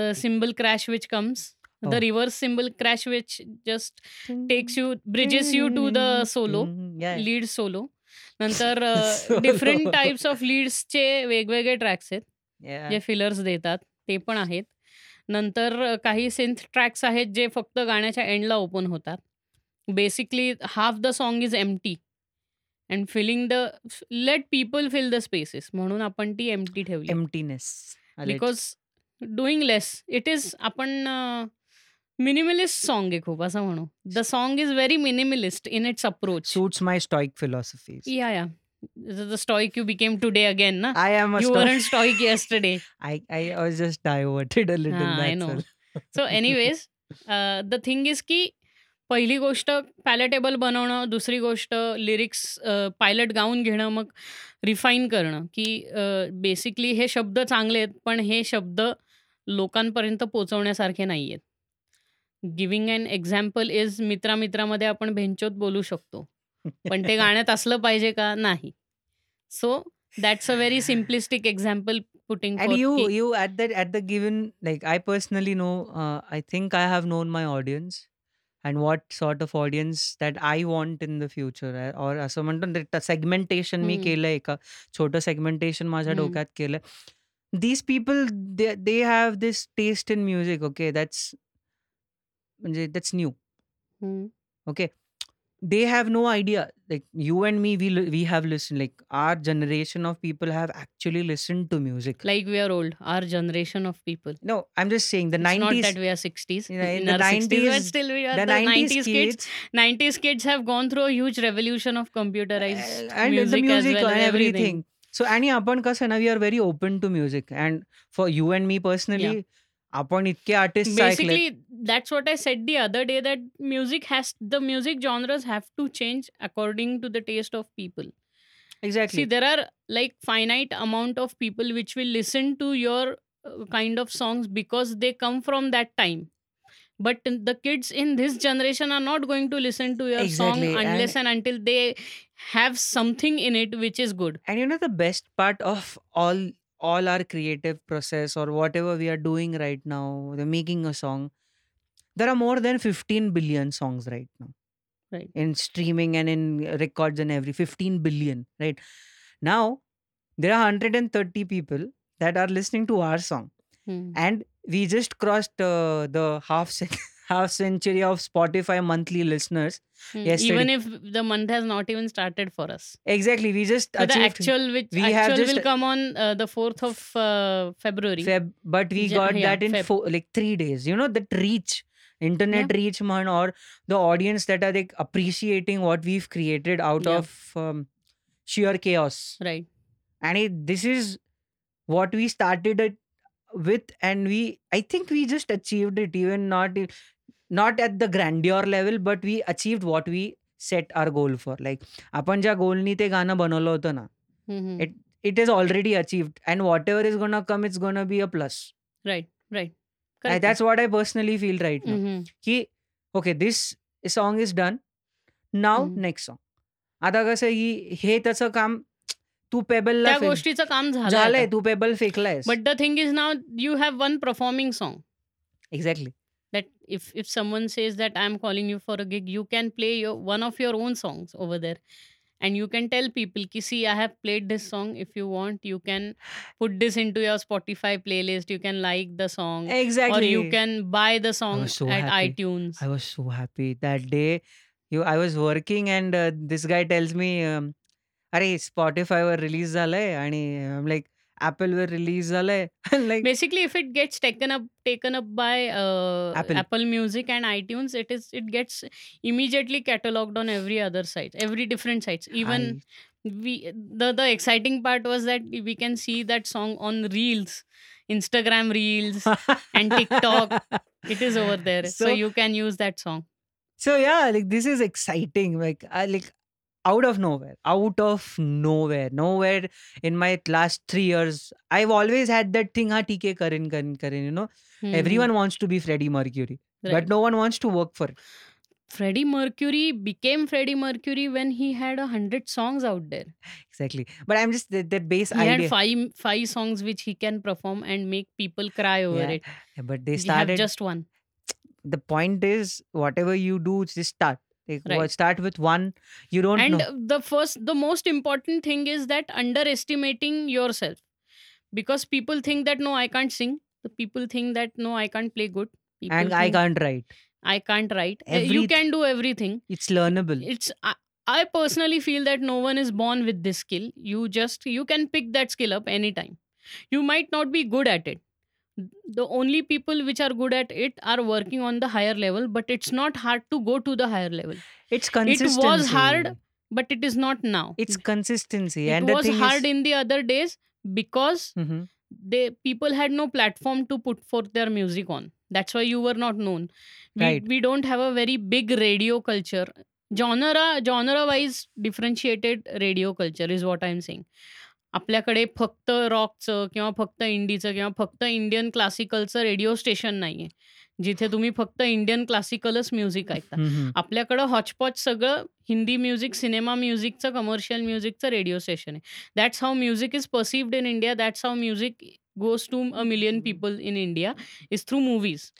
uh, cymbal crash which comes the Oh. reverse cymbal crash which just takes you bridges you to the solo Yeah. Lead solo नंतर Solo. Different types of लीड्सचे वेगवेगळे tracks आहेत. जे fillers देतात ते पण आहेत नंतर काही सिंथ ट्रॅक्स आहेत जे फक्त गाण्याच्या एंडला ओपन होतात basically half the song is empty and filling the let people fill the spaces म्हणून आपण ती एम्प्टी ठेवली Emptiness. a little. Because doing less it is आपण मिनिमलिस्ट सॉन्ग आहे खूप असं म्हणू. The song is very minimalist in its approach. Suits my stoic philosophies. या, या. The stoic you became today again ना. I am a you stoic. Weren't stoic yesterday. I I was just diverted a little. हां, आय That's no. all. So anyways the thing is की पहिली गोष्ट palatable बनवणं, दुसरी गोष्ट लिरिक्स पायलट गाऊन घेणं, मग refine करणं, की बेसिकली हे शब्द चांगले आहेत, पण हे शब्द लोकांपर्यंत पोहोचवण्यासारखे नाही आहेत. गिव्हिंग एन एक्झाम्पल इज मित्रा-मित्रामध्ये आपण भेंचोत बोलू शकतो. पण ते गाण्यात असलं पाहिजे का? नाही. So that's a very simplistic example putting And forth you की you at that at the given like I personally know uh, I think I have known my audience and what sort of audience that I want in the future uh, or असं म्हणतो ना segmentation मी हं. केलंय एका छोटं segmentation माझ्या हं. डोक्यात केलंय. These people they they have this taste in music okay that's म्हणजे that's new. Hmm. Okay. they have no idea like you and me we we have listened like our generation of people have actually listened to music Like we are old, our generation of people. no i'm just saying the It's not 90s that we are 60s. you know, in, the 90s 60s, but 90s still we are the, 90s, kids. 90s kids have gone through a huge revolution of computerized uh, and the music music well and everything. So, any upon Kasana, we are very open to music. And for you and me personally, आपण इतके artist ऐकले Basically, that's what I said the other day that music has the music genres have to change according to the taste of people. Exactly See, there are like finite amount of people which will listen to your uh, kind of songs because they come from that time. But in- the kids in this generation are not going to listen to your Exactly, song and- unless and until they have something in it which is good. and you know the best part of all all our creative process or whatever we are doing right now the making a song there are more than 15 billion songs right now Right. in streaming and in records and every 15 billion right now there are 130 people that are listening to our song Hmm. and we just crossed uh, the half cen- half century of spotify monthly listeners Hmm. yesterday- Even if the month has not even started for us. exactly we just So the actual which we have actual just- will come on uh, the 4th of uh, February. Feb, but we got yeah, that in Feb. four, like three days. You know that reach, internet reach, man, or the audience that are like appreciating what we've created out Yeah. of um, sheer chaos. Right. And it, this is what we started it with, and we I think we just achieved it. Even not not at the grandeur level but we achieved what we set our goal for like आपण ज्या गोलनी ते गाणं बनवलं होतं ना it it is already achieved and whatever is gonna come it's gonna be a plus right right that's what I personally feel right की okay this song is done now next song आता कसं की हे त्याचं काम तू payable गोष्टीचं काम झालंय तू pebble फेकलाय but the thing is now you have one performing song exactly that if if someone says that I'm calling you for a gig, you can play your one of your own songs over there. And you can tell people, ki, see, I have played this song. If you want, you can put this into your Spotify playlist. You can like the song. Or exactly you can buy the song was so at happy. iTunes. I was so happy that day. You, I was working and uh, this guy tells me, um, अरे Spotify वर release झालंय आणि like Apple will release like Basically, if it gets taken up taken up by uh, Apple. Apple Music and iTunes, it is it gets immediately cataloged on every other site, every different sites. Even we the the exciting part was that we can see that song on reels, Instagram reels and TikTok. It is over there, so, so you can use that song. So yeah, like this is exciting. Like I like out of nowhere, out of nowhere, nowhere in my last three years, I've always had that thing. Ha, TK Karin, Karin, Karin. You know, Mhm. everyone wants to be Freddie Mercury, Right. but no one wants to work for it. Freddie Mercury became Freddie Mercury when he had a hundred songs out there. Exactly. But I'm just that, that base He idea. had five five songs which he can perform and make people cry over Yeah, it. Yeah, but they started. just one. the point is, whatever you do, just start. Like, Right. start with one. You don't and know. the first the most important thing is that underestimating yourself because people think that no i can't sing the people think that no i can't play good people And I can't write. i can't write Uh, you can do everything It's learnable. it's I, I personally feel that no one is born with this skill you just you can pick that skill up anytime you might not be good at it the only people which are good at it are working on the higher level but it's not hard to go to the higher level. It's consistency. it was hard but it is not now. It's consistency. It and was hard is in the other days because Mhm. they people had no platform to put forth their music on. That's why you were not known. We, Right. we don't have a very big radio culture. Genre genre wise differentiated radio culture is what i'm saying आपल्याकडे फक्त रॉकचं किंवा फक्त इंडीचं किंवा फक्त Indian क्लासिकलचं radio station नाहीये. जिथे तुम्ही फक्त इंडियन क्लासिकलच म्युझिक ऐकता. आपल्याकडं हॉचपॉच सगळं हिंदी म्युझिक सिनेमा म्युझिकचं कमर्शियल म्युझिकचं रेडिओ स्टेशन आहे. That's how music is perceived in India that's how music goes to a million people in India is through movies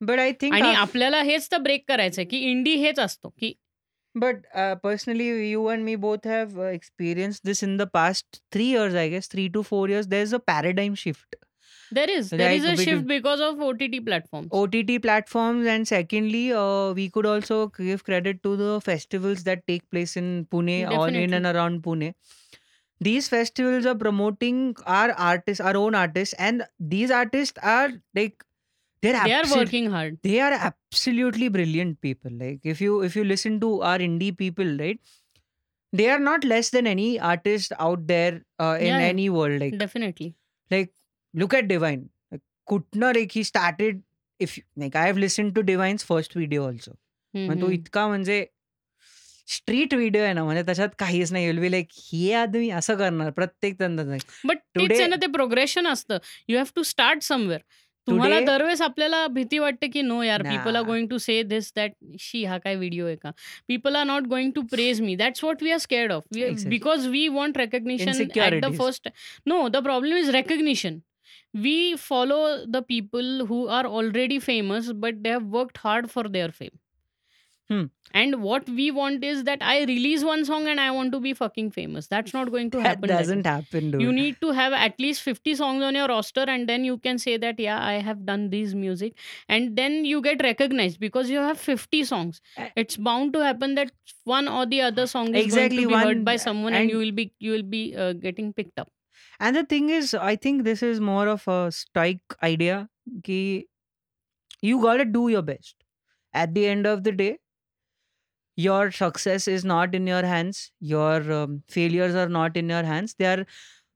but i think आणि आपल्याला हेच तर break करायचं की इंडी हेच असतो की But uh, personally, you and me both have uh, experienced this in the past three years, I guess, three to four years. There's a paradigm shift, There is. There is a shift because of OTT platforms. OTT platforms, and secondly, uh, we could also give credit to the festivals that take place in Pune or in and around Pune. These festivals are promoting our artists, our own artists, and these artists are like they're are absolute- working hard they are absolutely brilliant people like if you if you listen to our indie people right they are not less than any artist out there uh, in Yeah, yeah. any world like definitely like look at divine like kutna like he started if like i have listened to divine's first video also पण तो इतका म्हणजे street video आहे ना म्हणजे त्याच्यात काहीच नाही विल बी लाईक हे आदमी असं करणार प्रत्येक तंत्र बट तेच Today- आहे ना ते प्रोग्रेशन असतं you have to start somewhere तुम्हाला दरवेळेस आपल्याला भीती वाटते की नो यार people are. Going to say this that she हा काय व्हिडिओ आहे का people are not going to praise me that's what we are scared of Exactly. Because we want recognition at the Insecurities. First no the problem is recognition follow the people who are already famous but they have worked hard for their fame Hmm. And what we want is that i release one song and i want to be fucking famous that's not going to happen that doesn't happen dude. you need to have at least 50 songs on your roster and then you can say that yeah i have done this music and then you get recognized because you have 50 songs it's bound to happen that one or the other song is Exactly, going to be heard by someone and, and- you will be you will be uh, getting picked up And the thing is, I think this is more of a stoic idea. Ki you gotta do your best. At the end of the day, your success is not in your hands. Your um, failures are not in your hands. They are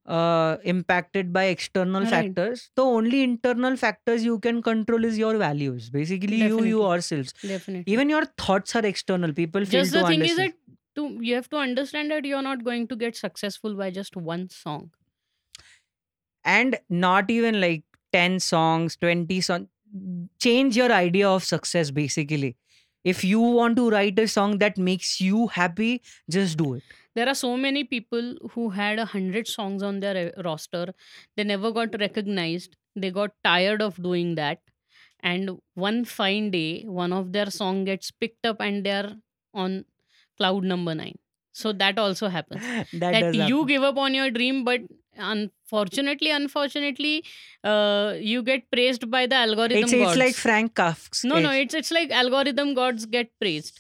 uh, impacted by external Right. factors. The only internal factors you can control is your values. Basically, you Definitely. you yourselves. definitely Even your thoughts are external. People just the thing is that to, you have to understand that you're not going to get successful by just one song and not even like 10 songs 20 songs change your idea of success basically if you want to write a song that makes you happy just do it. There are so many people who had a hundred songs on their uh, roster. They never got recognized. They got tired of doing that. And one fine day one of their song gets picked up and they're on cloud number nine. So that also happens. That, that you happen. give up on your dream but unfortunately unfortunately uh, you get praised by the algorithm it's, it's gods. like frank kafka's no no it's it's like algorithm gods get praised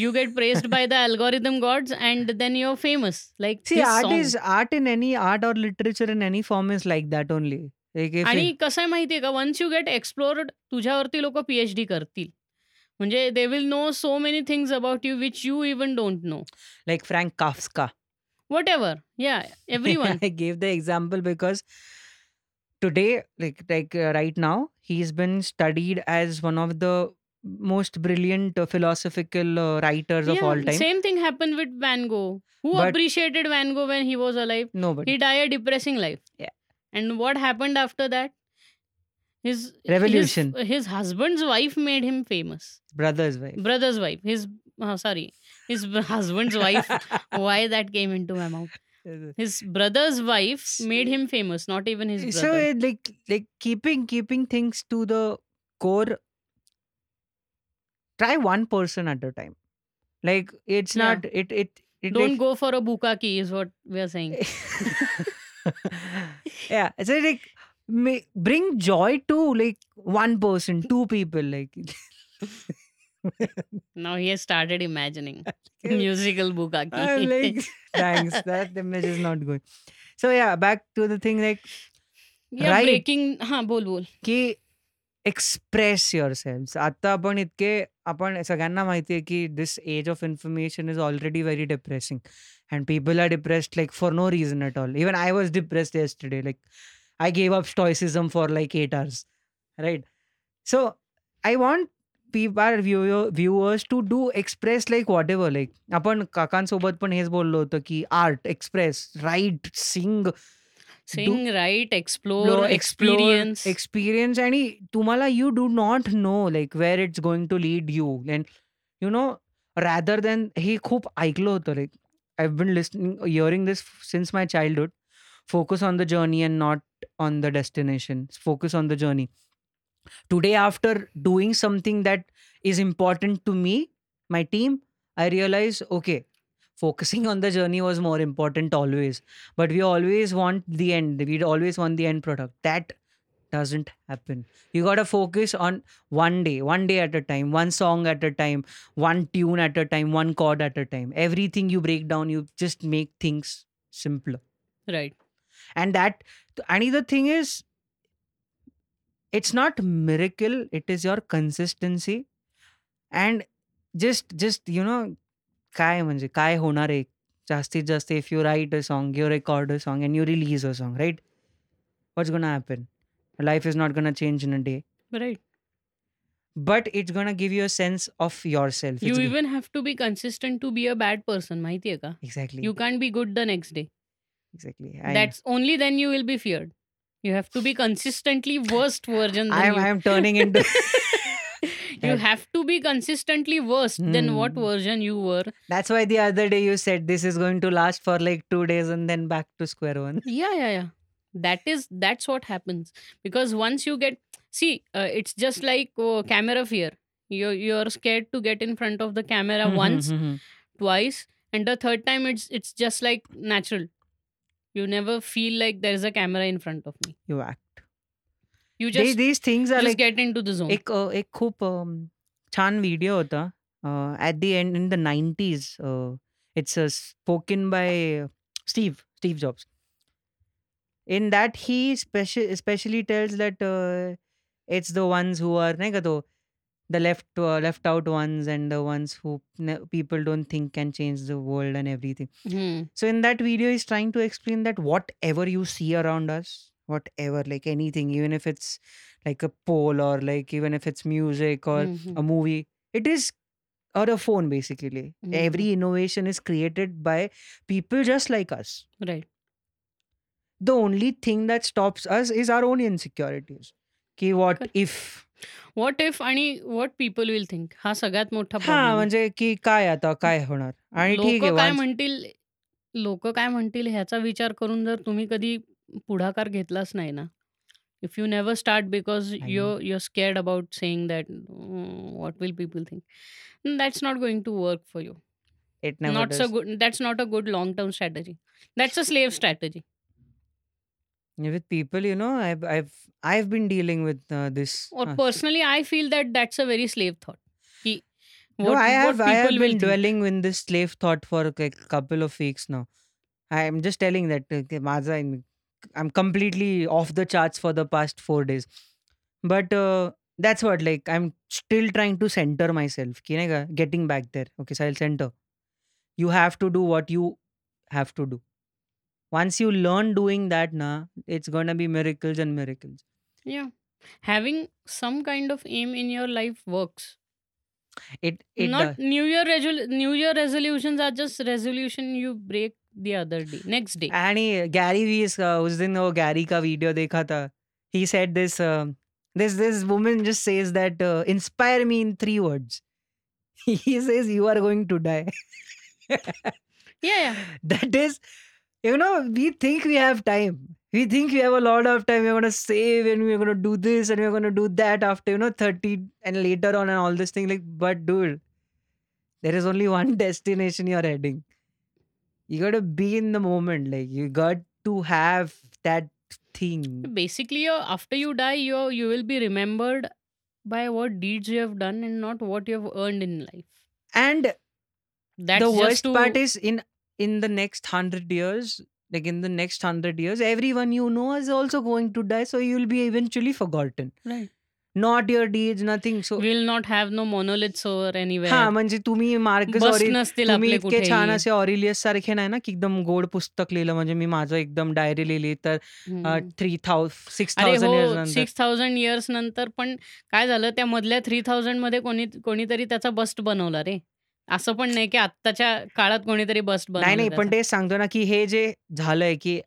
you get praised by the algorithm gods and then you're famous like see this art song. is art in any art or literature in any form is like that only like if आणि it- कसं आहे माहितीये का once you get explored तुझ्यावरती लोक pH D करतील म्हणजे they will know so many things about you which you even don't no like frank kafka whatever yeah everyone i gave the example because today like like uh, right now he's been studied as one of the most brilliant uh, philosophical uh, writers yeah, of all time. Same thing happened with Van Gogh. Who but, appreciated Van Gogh when he was alive? Nobody. He died a depressing life. Yeah. And what happened after that? His revolution. His, his husband's wife made him famous. Brother's wife. Brother's wife. His oh, sorry, his husband's wife. Why that came into my mouth? His brother's wife made him famous, not even his so brother. it, like like keeping keeping things to the core. Try one person at a time. Like it's Yeah. not it it it Don't like, go for a bukkake is what we are saying. yeah so like ma- bring joy to like one person two people like Now he has started imagining musical bukkake. I'm like thanks that image is not good so yeah back to the thing like या right breaking हां, बोल, बोल. की express युअरसेल्व्हज. आता आपण इतके आपण सगळ्यांना माहिती आहे की this as of information is already very depressing and people are depressed like for no reason at all. Even I was depressed yesterday like I gave up stoicism for like eight hours, right? So I want people our viewer, viewers to do express like whatever like आपण काकांसोबत पण हेच बोललो होतो की art express right sing sing, right, explore, explore experience. Experience आणि तुम्हाला you do not know like where it's going to lead you and you know rather than हे खूप ऐकलं होतं like I been listening hearing this since my childhood focus on the journey and not on the destination focus on the journey today after doing something that is important to me my team i realize okay focusing on the journey was more important always. But we always want the end. We always want the end product. That doesn't happen. You got to focus on one day one day at a time one song at a time one tune at a time one chord at a time. Everything you break down you just make things simpler. Right. And that and the thing is it's not miracle it is your consistency and just just you know काय म्हणजे काय होणार आहे जास्तीत जास्त if you write a song you record a song and you release a song right what's gonna happen life is not gonna change in a day right. but it's gonna give you a sense of yourself You It's g- even have to be consistent to be a bad person, माहिती आहे का? exactly You can't be good the next day. exactly I, That's only then you will be feared. you have to be consistently worst version than I am you. I am turning into you have to be consistently worse than what Hmm. version you were. That's why the other day you said this is going to last for like two days and then back to square one. Yeah, yeah, yeah. That is that's what happens because once you get see, uh, it's just like oh, camera fear. You you're scared to get in front of the camera once, twice, and the third time it's it's just like natural. You never feel like there is a camera in front of me. you act. You These, just these things are just like get into the zone. एक अ, एक खूप अम, छान video होता at the and in the nineties it's spoken by Steve Steve jobs in that he specially tales that it's the ones who are नाही का तो the left uh, left out ones and the ones who ne- people don't think can change the world and everything hmm. so in that video he's trying to explain that whatever you see around us whatever like anything even if it's like a poll or like even if it's music or Mhm. a movie it is or a phone basically Mhm. every innovation is created by people just like us Right. the only thing that stops us is our own insecurities. okay what if What if आणि what people will think? हा सगळ्यात मोठा हा problem म्हणजे की काय आता काय होणार? आणि ठीक लोक आहे काय म्हणतील लोक काय म्हणतील ह्याचा विचार करून जर तुम्ही कधी पुढाकार घेतलाच नाही ना. If you never start because you know. You're scared about saying that what will people think that's not going to work for you it never not. A good that's not a good long term strategy that's a slave strategy With people, you know, I've I've I've been dealing with uh, this. Or uh, personally, I feel that that's a very slave thought. What, no, I have what I have people been dwelling in this slave thought for like a couple of weeks now. I am just telling that uh, okay, Maza, I'm, I'm completely off the charts for the past four days. But uh, that's what like I'm still trying to center myself. Nahi Getting back there. Okay, so I'll center. You have to do what you have to do once you learn doing that na it's gonna be miracles and miracles Yeah. Having some kind of aim in your life works. it it Not does. New Year resol- New Year resolutions are just resolution you break the other day, next day. आणि Gary Vee इस uh, उस दिन वो Gary का video देखा था he said this uh, this this woman just says that uh, inspire me in three words he says you are going to die Yeah, yeah. that is you know we think we have time. We think we have a lot of time. We're going to save and we're going to do this and we're going to do that after you know 30 and later on and all this thing. Like but dude there is only one destination you're heading. You got to be in the moment. Like you got to have that thing. Basically, you after you die, you you will be remembered by what deeds you have done and not what you have earned in life. and That's the worst to, part is in in the next 100 years like in the next 100 years everyone you know is also going to die so you'll be eventually forgotten Right. not your deeds nothing so We'll not have no monoliths over हा anywhere. म्हणजे तुम्ही Marcus बस नसतील तुम्ही आपले इतके छान कुठेही. असे ऑरिलियस सारखे नाही ना की एकदम गोड पुस्तक लिहिलं म्हणजे मी माझं एकदम डायरी लिहिली तर हं. थ्री थाउ सिक्स अरे थाउजंड इयर्स हो, नंतर 6000 इयर्स नंतर पण काय झालं त्या मधल्या 3000 मध्ये कोणी कोणीतरी त्याचा बस्ट बनवला रे. असं पण नाही की आत्ताच्या काळात कोणीतरी बस्ट नाही बनवलं नाही पण त्याचा. तेच सांगतो ना की हे जे झालंय की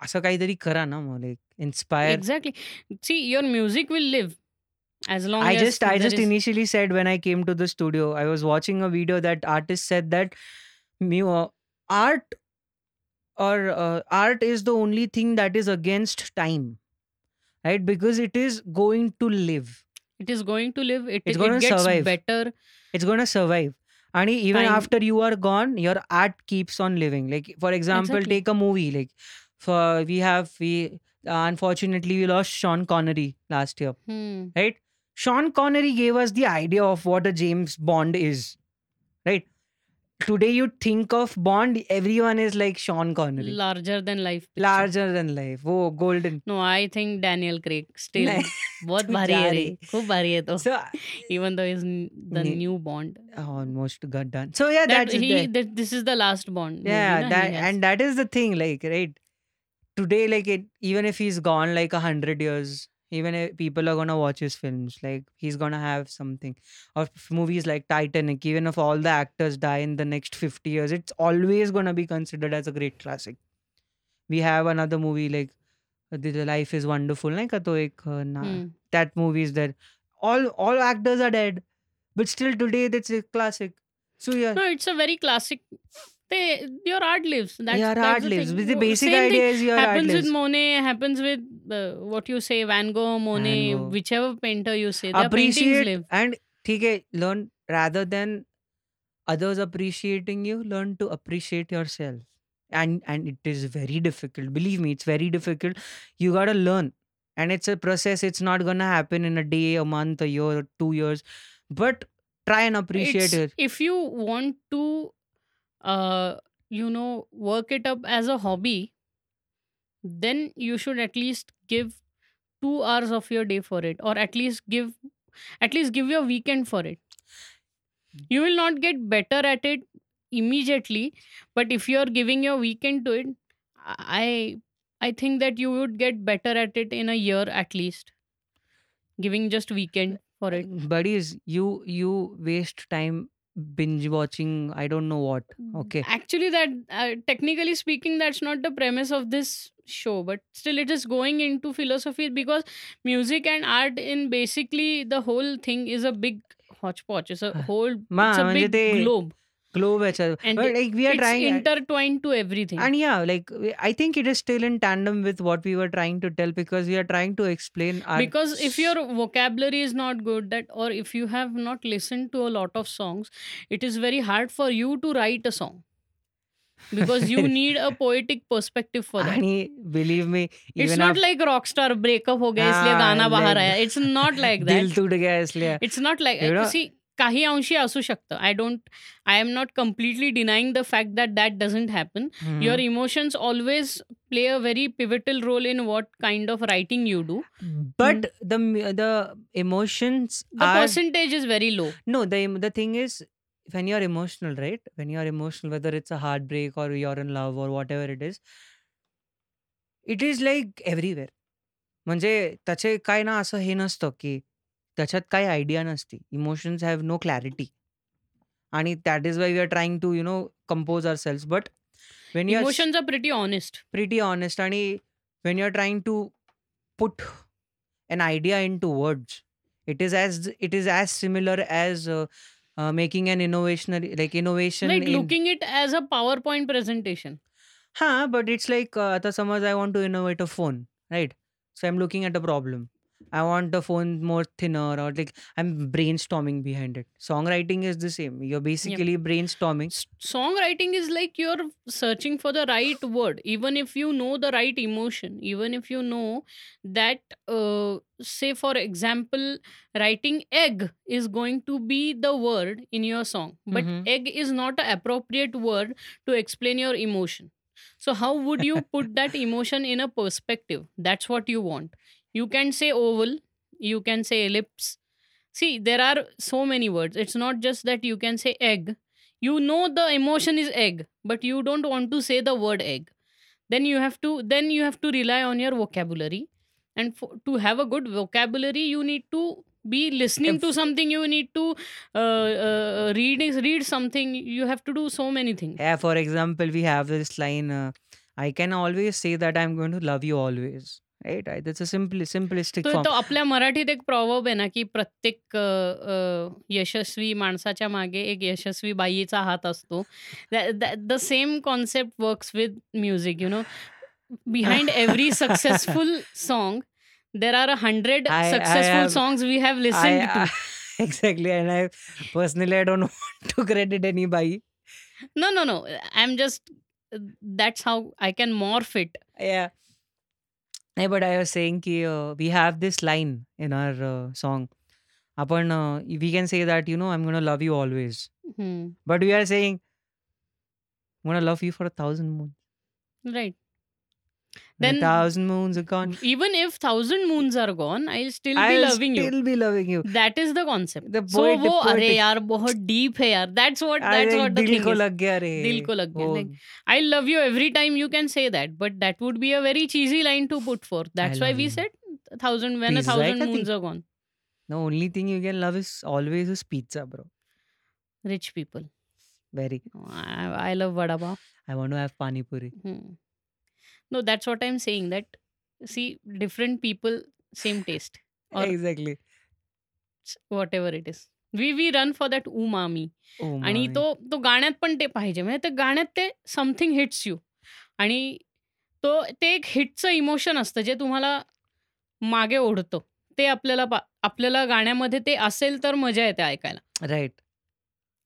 असं काहीतरी करा ना मला inspire exactly. See your music will live as long I as just I there just is initially said when I came to the studio, I was watching a video that artist said that mu- uh, art or uh, art is the only thing that is against time, right? Because it is going to live. It is going to live it It's it gonna gets survive. Better It's gonna survive. And even Time- after you are gone, your art keeps on living. Like for example, Exactly. take a movie. Like for we have we uh, unfortunately we lost Sean Connery last year. right? Sean Connery gave us the idea of what a James Bond is, right? Today, you think of Bond, everyone is like Sean Connery, larger than life larger than life. Oh, golden. No I think Daniel Craig still नहीं, बहुत तू भारी जा है रे रही. खूप भारी है तो So even though he's n- the Ne- new bond almost got done. So yeah, that that's he that, that this is the last bond movie yeah, na that he has. and that is the thing, like right. Today, like it, even if he's gone like a hundred years, even if people are gonna watch his films, like he's gonna have something. Or f- movies like Titanic, even if all the actors die in the next fifty years, it's always gonna be considered as a great classic. We have another movie like uh, The The Life is Wonderful, like uh, Hmm. that movie is there. All all actors are dead, but still today that's a classic. So yeah. no it's a very classic they your art lives. That's, your art lives. Thing. The basic Same idea is your art lives. Happens with Monet. Happens with uh, what you say, Van Gogh, Monet, Gogh. whichever painter you say. Their Appreciate live. and okay, learn rather than others appreciating you. Learn to appreciate yourself, and and it is very difficult. Believe me, it's very difficult. You gotta learn, and it's a process. It's not gonna happen in a day, a month, a year, two years, but try and appreciate it's, it. If you want to uh you know work it up as a hobby then you should at least give two hours of your day for it or at least give at least give your weekend for it. You will not get better at it immediately but if you are giving your weekend to it i i think that you would get better at it in a year at least giving just weekend for it. Buddies you you waste time binge watching i don't know what okay Actually, that uh, technically speaking, that's not the premise of this show, but still, it is going into philosophy because music and art, in basically the whole thing, is a big hodgepodge. It's a whole, मा it's a म्हणजे big ते globe, glow etcher. And but, like we are trying intertwined to everything. And yeah, like I think it is still in tandem with what we were trying to tell because we are trying to explain our because if your vocabulary is not good that or if you have not listened to a lot of songs, it is very hard for you to write a song. because you need a poetic perspective for that. Ani, believe me, it's not like rockstar breakup ho gaya, ah, isliye gaana bahar aaya. It's not like that. Dil gaya, isliye. It's not like you eh, know, see. काही अंशी असू शकतं. I don't I am not completely denying the fact that that doesn't happen your emotions always play a very pivotal role in what kind of writing you do but the the emotions percentage is very low no the thing is when you're emotional, right? Emotional whether it's a it's break heartbreak you're in in love whatever it is it is like everywhere म्हणजे त्याचे काय ना असं हे नसतं की त्याच्यात काही idea नसते. Emotions have no clarity. आणि that is why you are trying to you know compose ourselves but when you emotion are pretty honest. Pretty honest आणि when you are trying to put an idea into words it is as it is as similar as making an innovationary like innovation looking it as a power point presentation. हां but it's like आता समज I want to innovate a phone right? So I am looking at a problem. I want the phone more thinner or like I'm brainstorming behind it songwriting is the same you're basically brainstorming S- songwriting is like you're searching for the right word even if you know the right emotion even if you know that uh, say for example writing egg is going to be the word in your song but Mhm. egg is not an appropriate word to explain your emotion So how would you put that emotion in a perspective? That's what you want. You can say oval, you can say ellipse. See, there are so many words. It's not just that you can say egg. You know the emotion is egg, but you don't want to say the word egg. Then you have to then you have to rely on your vocabulary. And for, to have a good vocabulary, you need to be listening to something. You need to uh, uh, read read something. You have to do so many things. yeah, for example, we have this line, uh, I can always say that I'm going to love you always. Right आहे त्याचं simple simplistic तो, आपल्या मराठीत एक proverb आहे ना की प्रत्येक यशस्वी माणसाच्या मागे एक यशस्वी बाईचा हात असतो the same concept works with music you know behind every successful song there are hundred successful song we have listen exactly and I personally I don't want to credit any by no no no. I'm just. That's how I can morph it. नाही but I was saying की we have this line in our song आपण we can say that you know I am gonna love you always hmm, but we are saying gonna love you for a thousand moon right Right. When a Then thousand moons are gone, even if thousand moons are gone, I'll still be I'll loving you. still be loving you. That is the concept The so poet, वो अरे poetic. यार बहुत deep है यार that's what that's अरे what the दिल thing को is लग गया रे दिल को लग गया वो like I love you every time you can say that but that would be a very चीजी line to put for I that's why love we you. Said thousand when a Pizza thousand का moons thing. Are gone The only thing you can love is always is pizza, bro. Rich people Very. I love vada pav I want to have pani puri. No That's what I am saying that see different people same taste. Whatever it is we we run for that umami Oh आणि. तो तो गाण्यात पण ते पाहिजे. म्हणजे त्या गाण्यात ते समथिंग हिट्स यू आणि तो ते एक हिटचं इमोशन असतं जे तुम्हाला मागे ओढतं. ते आपल्याला पा- आपल्याला गाण्यामध्ये ते असेल तर मजा येते ऐकायला. Right.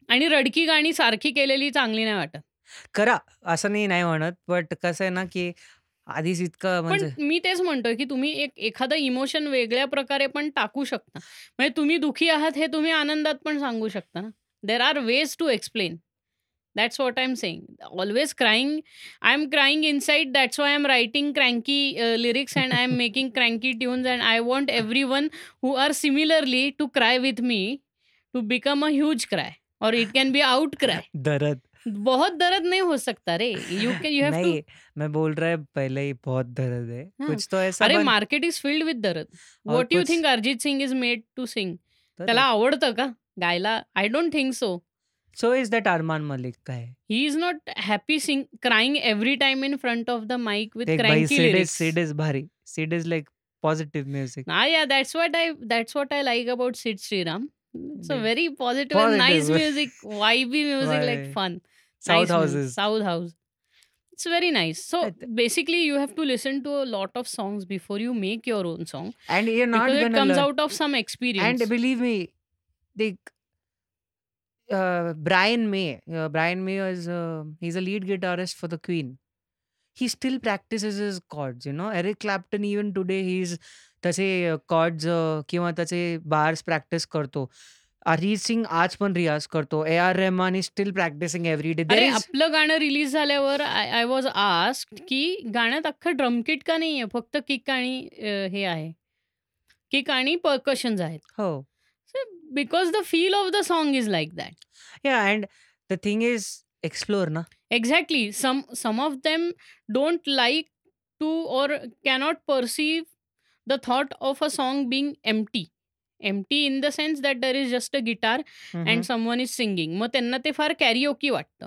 आणि रडकी गाणी सारखी केलेली चांगली नाही वाटत. करा असं नाही नाही म्हणत. बट कसं आहे ना की आधीच इतकं पण म्हणजे मी तेच म्हणतोय की तुम्ही एक एखादं इमोशन वेगळ्या प्रकारे पण टाकू शकता. म्हणजे तुम्ही दुखी आहात हे तुम्ही आनंदात पण सांगू शकता ना. There are ways to explain that's what I am saying always crying I am crying inside that's why I am writing cranky lyrics and I am making cranky tunes and I want every one who are similarly to cry with me to become a huge cry or it can be out cry दर्द. बहुत दर्द नहीं हो सकता रे। You can you have to नहीं मैं बोल रहा है पहले ही बहुत दर्द है। हाँ, कुछ तो ऐसा अरे मार्केट इज़ फिल्ड विथ दर्द। What you think Arijit Singh is made to sing त्याला आवडतं का? गायला? I don't think so so is that Armaan Malik का है। He is not happy sing crying every time in front of the mic भाई is lyrics Sid is भारी। Sid is like positive music Ah, yeah, that's what I that's what I like about Sid Sriram. It's a very positive and nice Positive. music, vibey music, like fun. South houses south house it's very nice so basically you have to listen to a lot of songs before you make your own song and you not it comes out of some experience and believe me they Brian May Brian May is is a lead guitarist for the Queen he still practices his chords you know. Eric clapton even today he's त्याचे chords uh, किंवा त्याचे bars practice करतो. अरिजित सिंग आज पण रियाज करतो. A R Rahman is still practising every day अरे आपलं गाणं रिलीज़ झाल्यावर आय वॉज़ आस्क्ड की गाण्यात अख्खं ड्रमकिट का नाहीये? फक्त किक आणि हे आहे. किक आणि पर्कशन्स आहेत. हो. Because the feel of the song is like that yeah and the thing is explore ना Exactly. Some some of them don't like to or cannot perceive the thought of a song being empty. Empty in the sense that there is just a guitar and someone is singing मग त्यांना ते फार karaoke वाटतं.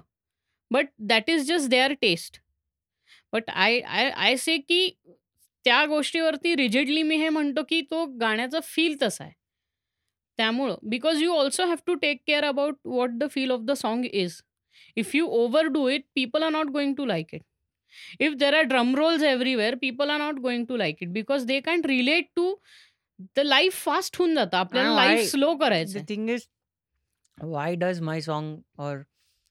But that is just their taste but I I I say की त्या गोष्टीवरती rigidly मी हे म्हणतो की तो गाण्याचा फील तसा आहे. त्यामुळं because you also have to take care about what the feel of the song is if you overdo it people are not going to like it if there are drum rolls everywhere people are not going to like it because they can relate to the life fast होऊन जातं. आपल्याला life slow करायचं The thing is, why does my song or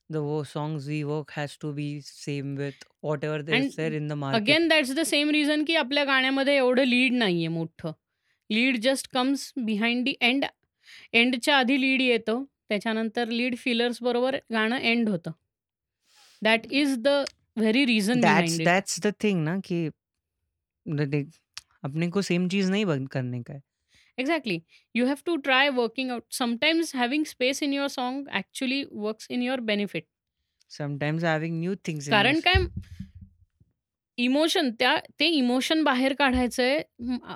the songs we work has to be same with whatever is And there in the market? Again that's the same reason की आपल्या गाण्यामध्ये एवढं lead नाहीये मोठं. Lead just comes behind the end एंडच्या आधी lead येतं. त्याच्यानंतर lead fillers बरोबर गाणं एंड होतं. That is the very reason that's the thing ना कि देख, अपने को सेम चीज़ नहीं बंद करने का है Exactly. You have to try working out. Sometimes having space in your song actually works in your benefit. Sometimes having new things कारण काय इमोशन त्या ते इमोशन बाहेर काढायचंय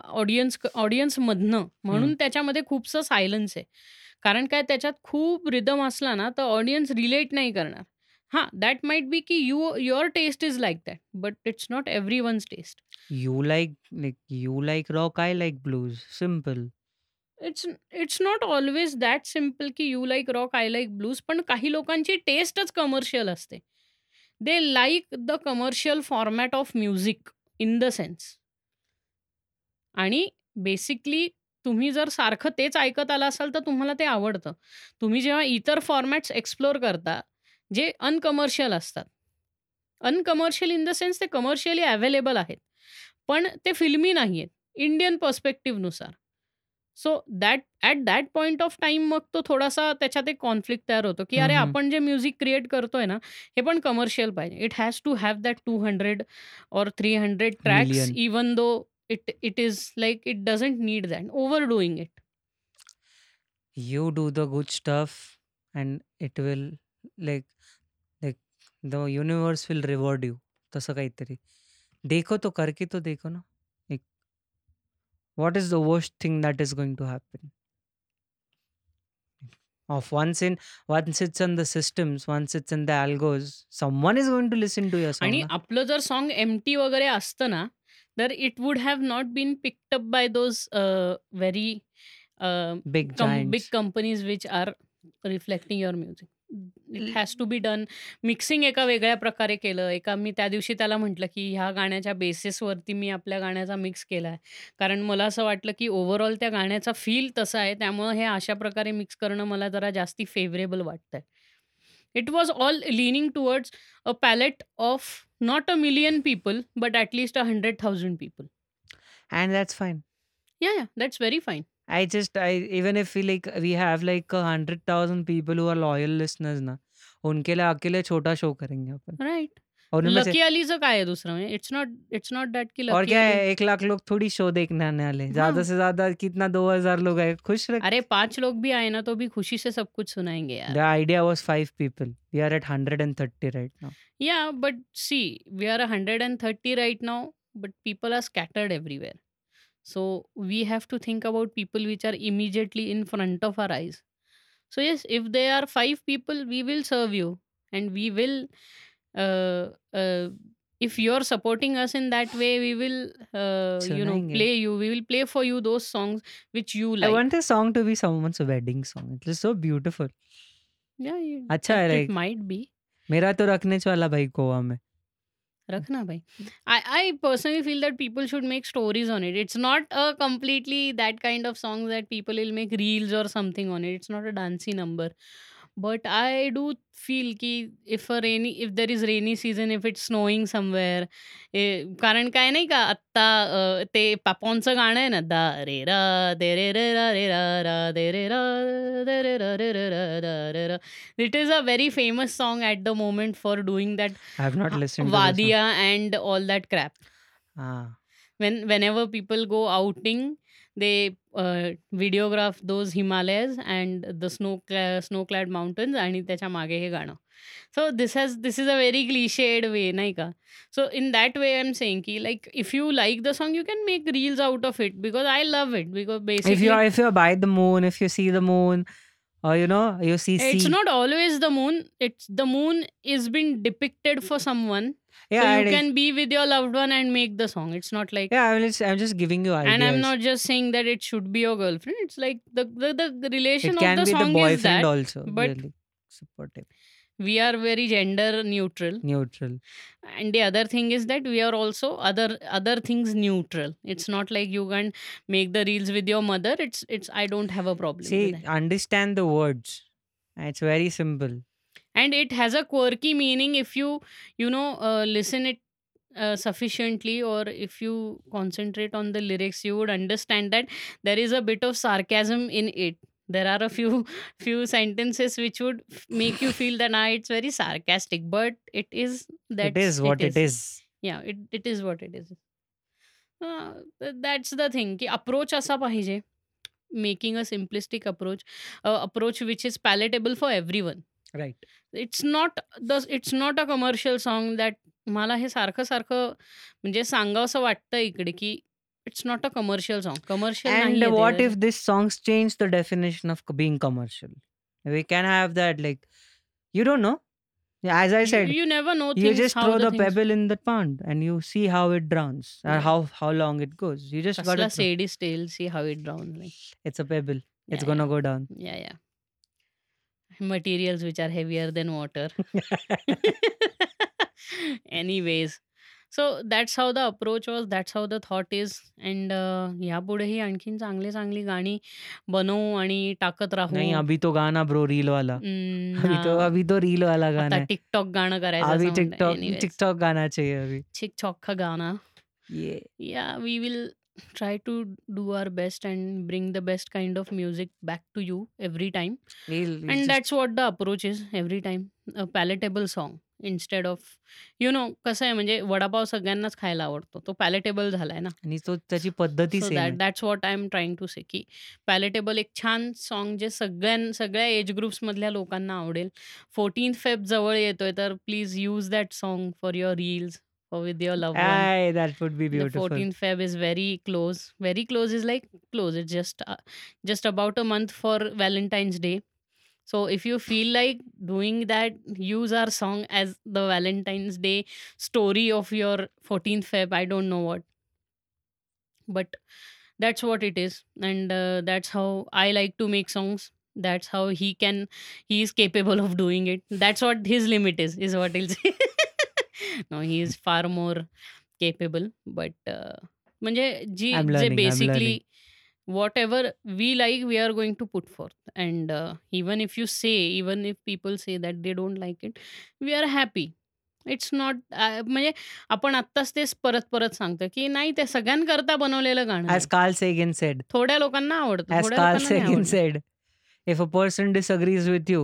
ऑडियन्स ऑडियन्समधनं म्हणून हम्म. त्याच्यामध्ये खूपसं सायलन्स आहे कारण काय त्याच्यात खूप रिदम असला ना तर ऑडियन्स रिलेट नाही करणार हां दॅट माइट बी की you your taste is like that but it's not everyone's taste you like like you like rock I like blues simple it's it's not always that simple की you like rock I like blues पण काही लोकांची टेस्टच commercial असते. They like the commercial format of music in the sense आणि basically तुम्ही जर सारखं तेच ऐकत आला असाल तर तुम्हाला ते आवडतं. तुम्ही जेव्हा इतर फॉर्मॅट्स एक्सप्लोअर करता जे अनकमर्शियल असतात. अनकमर्शियल इन द सेन्स ते कमर्शियली अवेलेबल आहेत. पण ते फिल्मी नाही आहेत Indian पर्स्पेक्टिव्हनुसार so that at that point of time मग तो थोडासा त्याच्यात एक कॉन्फ्लिक्ट तयार होतो की अरे. आपण जे म्युझिक क्रिएट करतोय ना हे पण कमर्शियल पाहिजे. It has to have that two hundred or three hundred tracks. Even though it it is like it doesn't need that overdoing it you do the good stuff and it will like the universe will reward you तसं काहीतरी. देखो तो करके तो देखो ना. एक what is the worst thing that is going to happen of once in once it's in the systems once it's in the algos some is going to listen to your आणि आपलं जर सॉन्ग एम टी वगैरे असतं ना तर it would have not been pick up by those very big big companies which are reflecting your music it has to be done mixing एका वेगळ्या प्रकारे केलं. एका मी त्या दिवशी त्याला म्हटलं की ह्या गाण्याच्या बेसिसवरती मी आपल्या गाण्याचा मिक्स केला आहे कारण मला असं वाटलं की ओव्हरऑल त्या गाण्याचा फील तसा आहे. त्यामुळं हे अशा प्रकारे मिक्स करणं मला जरा जास्ती फेवरेबल वाटतंय. It was all leaning towards a palette of not a million people but at least a hundred thousand people and that's fine. Yeah yeah that's very fine I just I even if we like we have like a hundred thousand people who are loyal listeners ना उनके लिए अकेले छोटा show करेंगे अपन। Right और उनमें से lucky अलीचं काय आहे दुसरं it's not it's not that की और क्या है एक लाख लोग थोड़ी शो देखने आने वाले ज़्यादा हाँ। से ज़्यादा कितना दो हज़ार लोग आए खुश रख। अरे पाँच लोग भी आए ना तो भी खुशी से सब कुछ सुनाएँगे यार। The idea was five people. We are at 130 right now. Yeah but see we are hundred and thirty right now but people are scattered everywhere so we have to think about people which are immediately in front of are eyes so yes if they are five people we will serve you and we will if you're supporting us in that way we will uh, you know सुनाएंगे play you we will play for you those songs which you I like want this song to be someone's wedding song it is so beautiful yeah you, अच्छा है it, it like might be मेरा तो रखने वाला भाई गोवा में रखना भाई I, I personally feel that people should make stories on it it's not a completely that kind of song that people will make reels or something on it it's not a dancey number but i do feel ki if a rainy if there is rainy season if it's snowing somewhere eh, कारण काय नाही का आत्ता अ, ते पापॉनचं गाणं आहे ना दा रे रा दे रे रे रा रे रा रा दे रे रा दे रे रा रे रे रा रा रे रा it is a very famous song at the moment for doing that I have not listened to the song Vadia and all that crap. ah When whenever people go outing, they uh, videograph those Himalayas and the snow snow-clad mountains आणि त्याच्या मागे हे गाणं. So this has this is a very cliched way, नाही का? So in that way, I'm saying ki like if you like the song, you can make reels out of it because I love it because if basically you are if you're by the moon if you see the moon or you know you see it's sea not always the moon. It's the moon is been depicted for someone. yeah so you I- can be with your loved one and make the song. It's not like yeah I'm just, I'm just giving you ideas and I'm not just saying that it should be your girlfriend. It's like the the, the relation it of can the be the song is boyfriend that also but- really supportive we are very gender neutral, neutral and the other thing is that we are also other other things neutral. It's not like you can make the reels with your mother. It's it's I don't have a problem see understand the words it's very simple and it has a quirky meaning if you you know uh, listen it uh, sufficiently or if you concentrate on the lyrics you would understand that there is a bit of sarcasm in it. There are a few few sentences which would make you feel that nah, it's very sarcastic but it is that it is what it is, it is. yeah it, it is what it is. Uh, that's the thing ki approach asa pahije making a simplistic approach approach which is palatable for everyone. Right. It's not the it's not a commercial song that मला हे सारखं सारखं म्हणजे सांगावंसं वाटतं इकडे की it's not a commercial song commercial And what if these songs change the definition of c- being commercial? We can have that, like, you don't know. Yeah, As I said, you never know you things just how throw the things- pebble in the pond and you see how it drowns or Yeah. how how long it goes. You just got कसला to. सेडी stele C how it drown like It's a pebble. It's Yeah, gonna go down. yeah yeah Materials which are heavier than water anyways so that's how the approach was that's how the thought is and uh, यापुढेही आणखीन चांगली चांगली गाणी बनवू आणि टाकत राहू नहीं अभी तो गाना ब्रो रील वाला हम्म, अभी तो हा. अभी तो रील वाला गाना आता है टिकटॉक गाणं करायचं अभी असं. टिकटॉक टिकटॉक गाना चाहिए अभी टिकटॉक का गाना ये yeah we will try to do our best and bring the best kind of music back to you every time. Reel and that's what the approach is every time. A palatable song instead of you know कसं आहे म्हणजे वडापाव सगळ्यांनाच खायला आवडतो. तो palatable झालाय ना. आणि तो त्याची पद्धती so same that that's what I am trying to say की पॅलेटेबल एक छान सॉन्ग जे सगळ्यां सगळ्या एज ग्रुप्समधल्या लोकांना आवडेल. फोर्टीन फेब जवळ येतोय तर please use that song for your reels or with your loved one. Aye, that would be beautiful. The 14th Feb is very close. Very close is like close. It's just uh, just about a month for Valentine's Day. So if you feel like doing that, use our song as the Valentine's Day story of your 14th Feb. I don't know what, but that's what it is, and uh, that's how I like to make songs. That's how he can, he is capable of doing it. That's what his limit is, is what he'll say. no he is far more capable but uh, म्हणजे जी जे basically. Whatever we like we are going to put forth and even if you say even if people say that they don't like it we are happy it's not म्हणजे आपण आत्ताच तेच परत परत सांगतो की नाही ते सगळ्यांकरता बनवलेलं गाणं आहे. As Carl Sagan said, थोड्या लोकांना आवडतं as थोड्या Carl लोकांना नाही Sagan आवडत. said, if a person disagrees with you,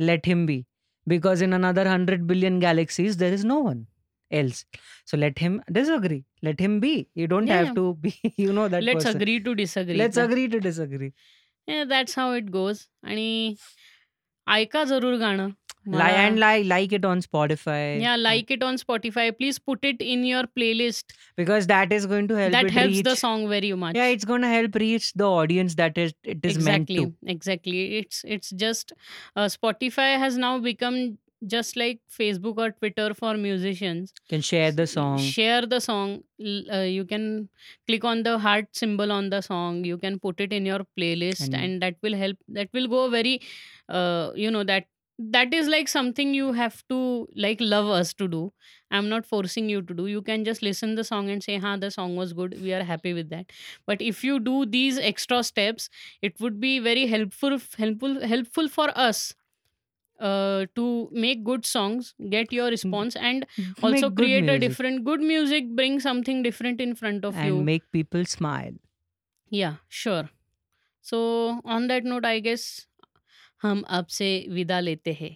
let him be. Because in another 100 billion galaxies, there is no one else. So let him disagree. Let him be. You don't Yeah, have yeah. to be, you know, that let's person. Agree to disagree Let's agree to disagree. That's how it goes आणि ऐका जरूर गाणं Li- मला- and like, like it on Spotify. yeah like it on spotify please put it in your playlist Because that is going to help that helps reach. the song very much Yeah, it's going to help reach the audience that is it is exactly meant to. exactly it's it's just uh, spotify has now become just like facebook or twitter for musicians Can share the song. share the song uh, you can click on the heart symbol on the song you can put it in your playlist And- and, that will help that will go very uh, you know that that is like something you have to like love us to do. I'm not forcing you to do. You can just listen the song and say ha the song was good. We are happy with that. But if you do these extra steps it would be very helpful helpful helpful for us uh, to make good songs get your response and also Make create a different good music bring something different in front of you. and you. make people smile. yeah sure. So on that note i guess हम आपसे विदा लेते हैं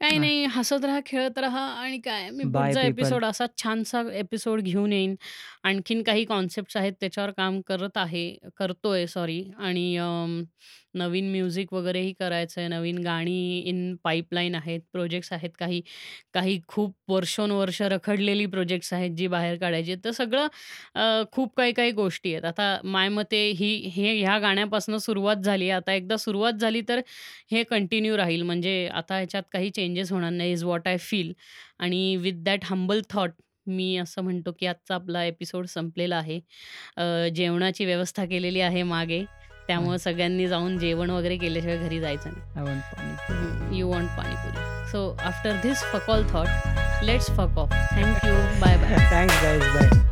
काही हा. नाही हसत राहा खेळत राहा आणि काय मी पुढचा. एपिसोड असा छानसा एपिसोड घेऊन येईन आणखीन काही कॉन्सेप्ट आहेत त्याच्यावर काम करत आहे करतोय सॉरी आणि नवीन म्युझिक वगैरेही करायचं आहे नवीन गाणी इन पाईपलाईन आहेत प्रोजेक्ट्स आहेत काही काही खूप वर्षोनवर्ष रखडलेली प्रोजेक्ट्स आहेत जी बाहेर काढायची आहेत. तर सगळं अ, खूप काही काही गोष्टी आहेत. आता माय मते ही हे ह्या गाण्यापासून सुरुवात झाली आता एकदा सुरुवात झाली तर हे कंटिन्यू राहील. म्हणजे आता ह्याच्यात काही चेंजेस होणार नाही इज वॉट आय फील आणि विथ दॅट हंबल थॉट मी असं म्हणतो की आजचा आपला एपिसोड संपलेला आहे. अ, जेवणाची व्यवस्था केलेली आहे मागे. त्यामुळे सगळ्यांनी जाऊन जेवण वगैरे केल्याशिवाय घरी जायचं I want pani. नाही you want panipuri so after this fuck all thought let's fuck off thank you bye bye Thanks, guys. Bye.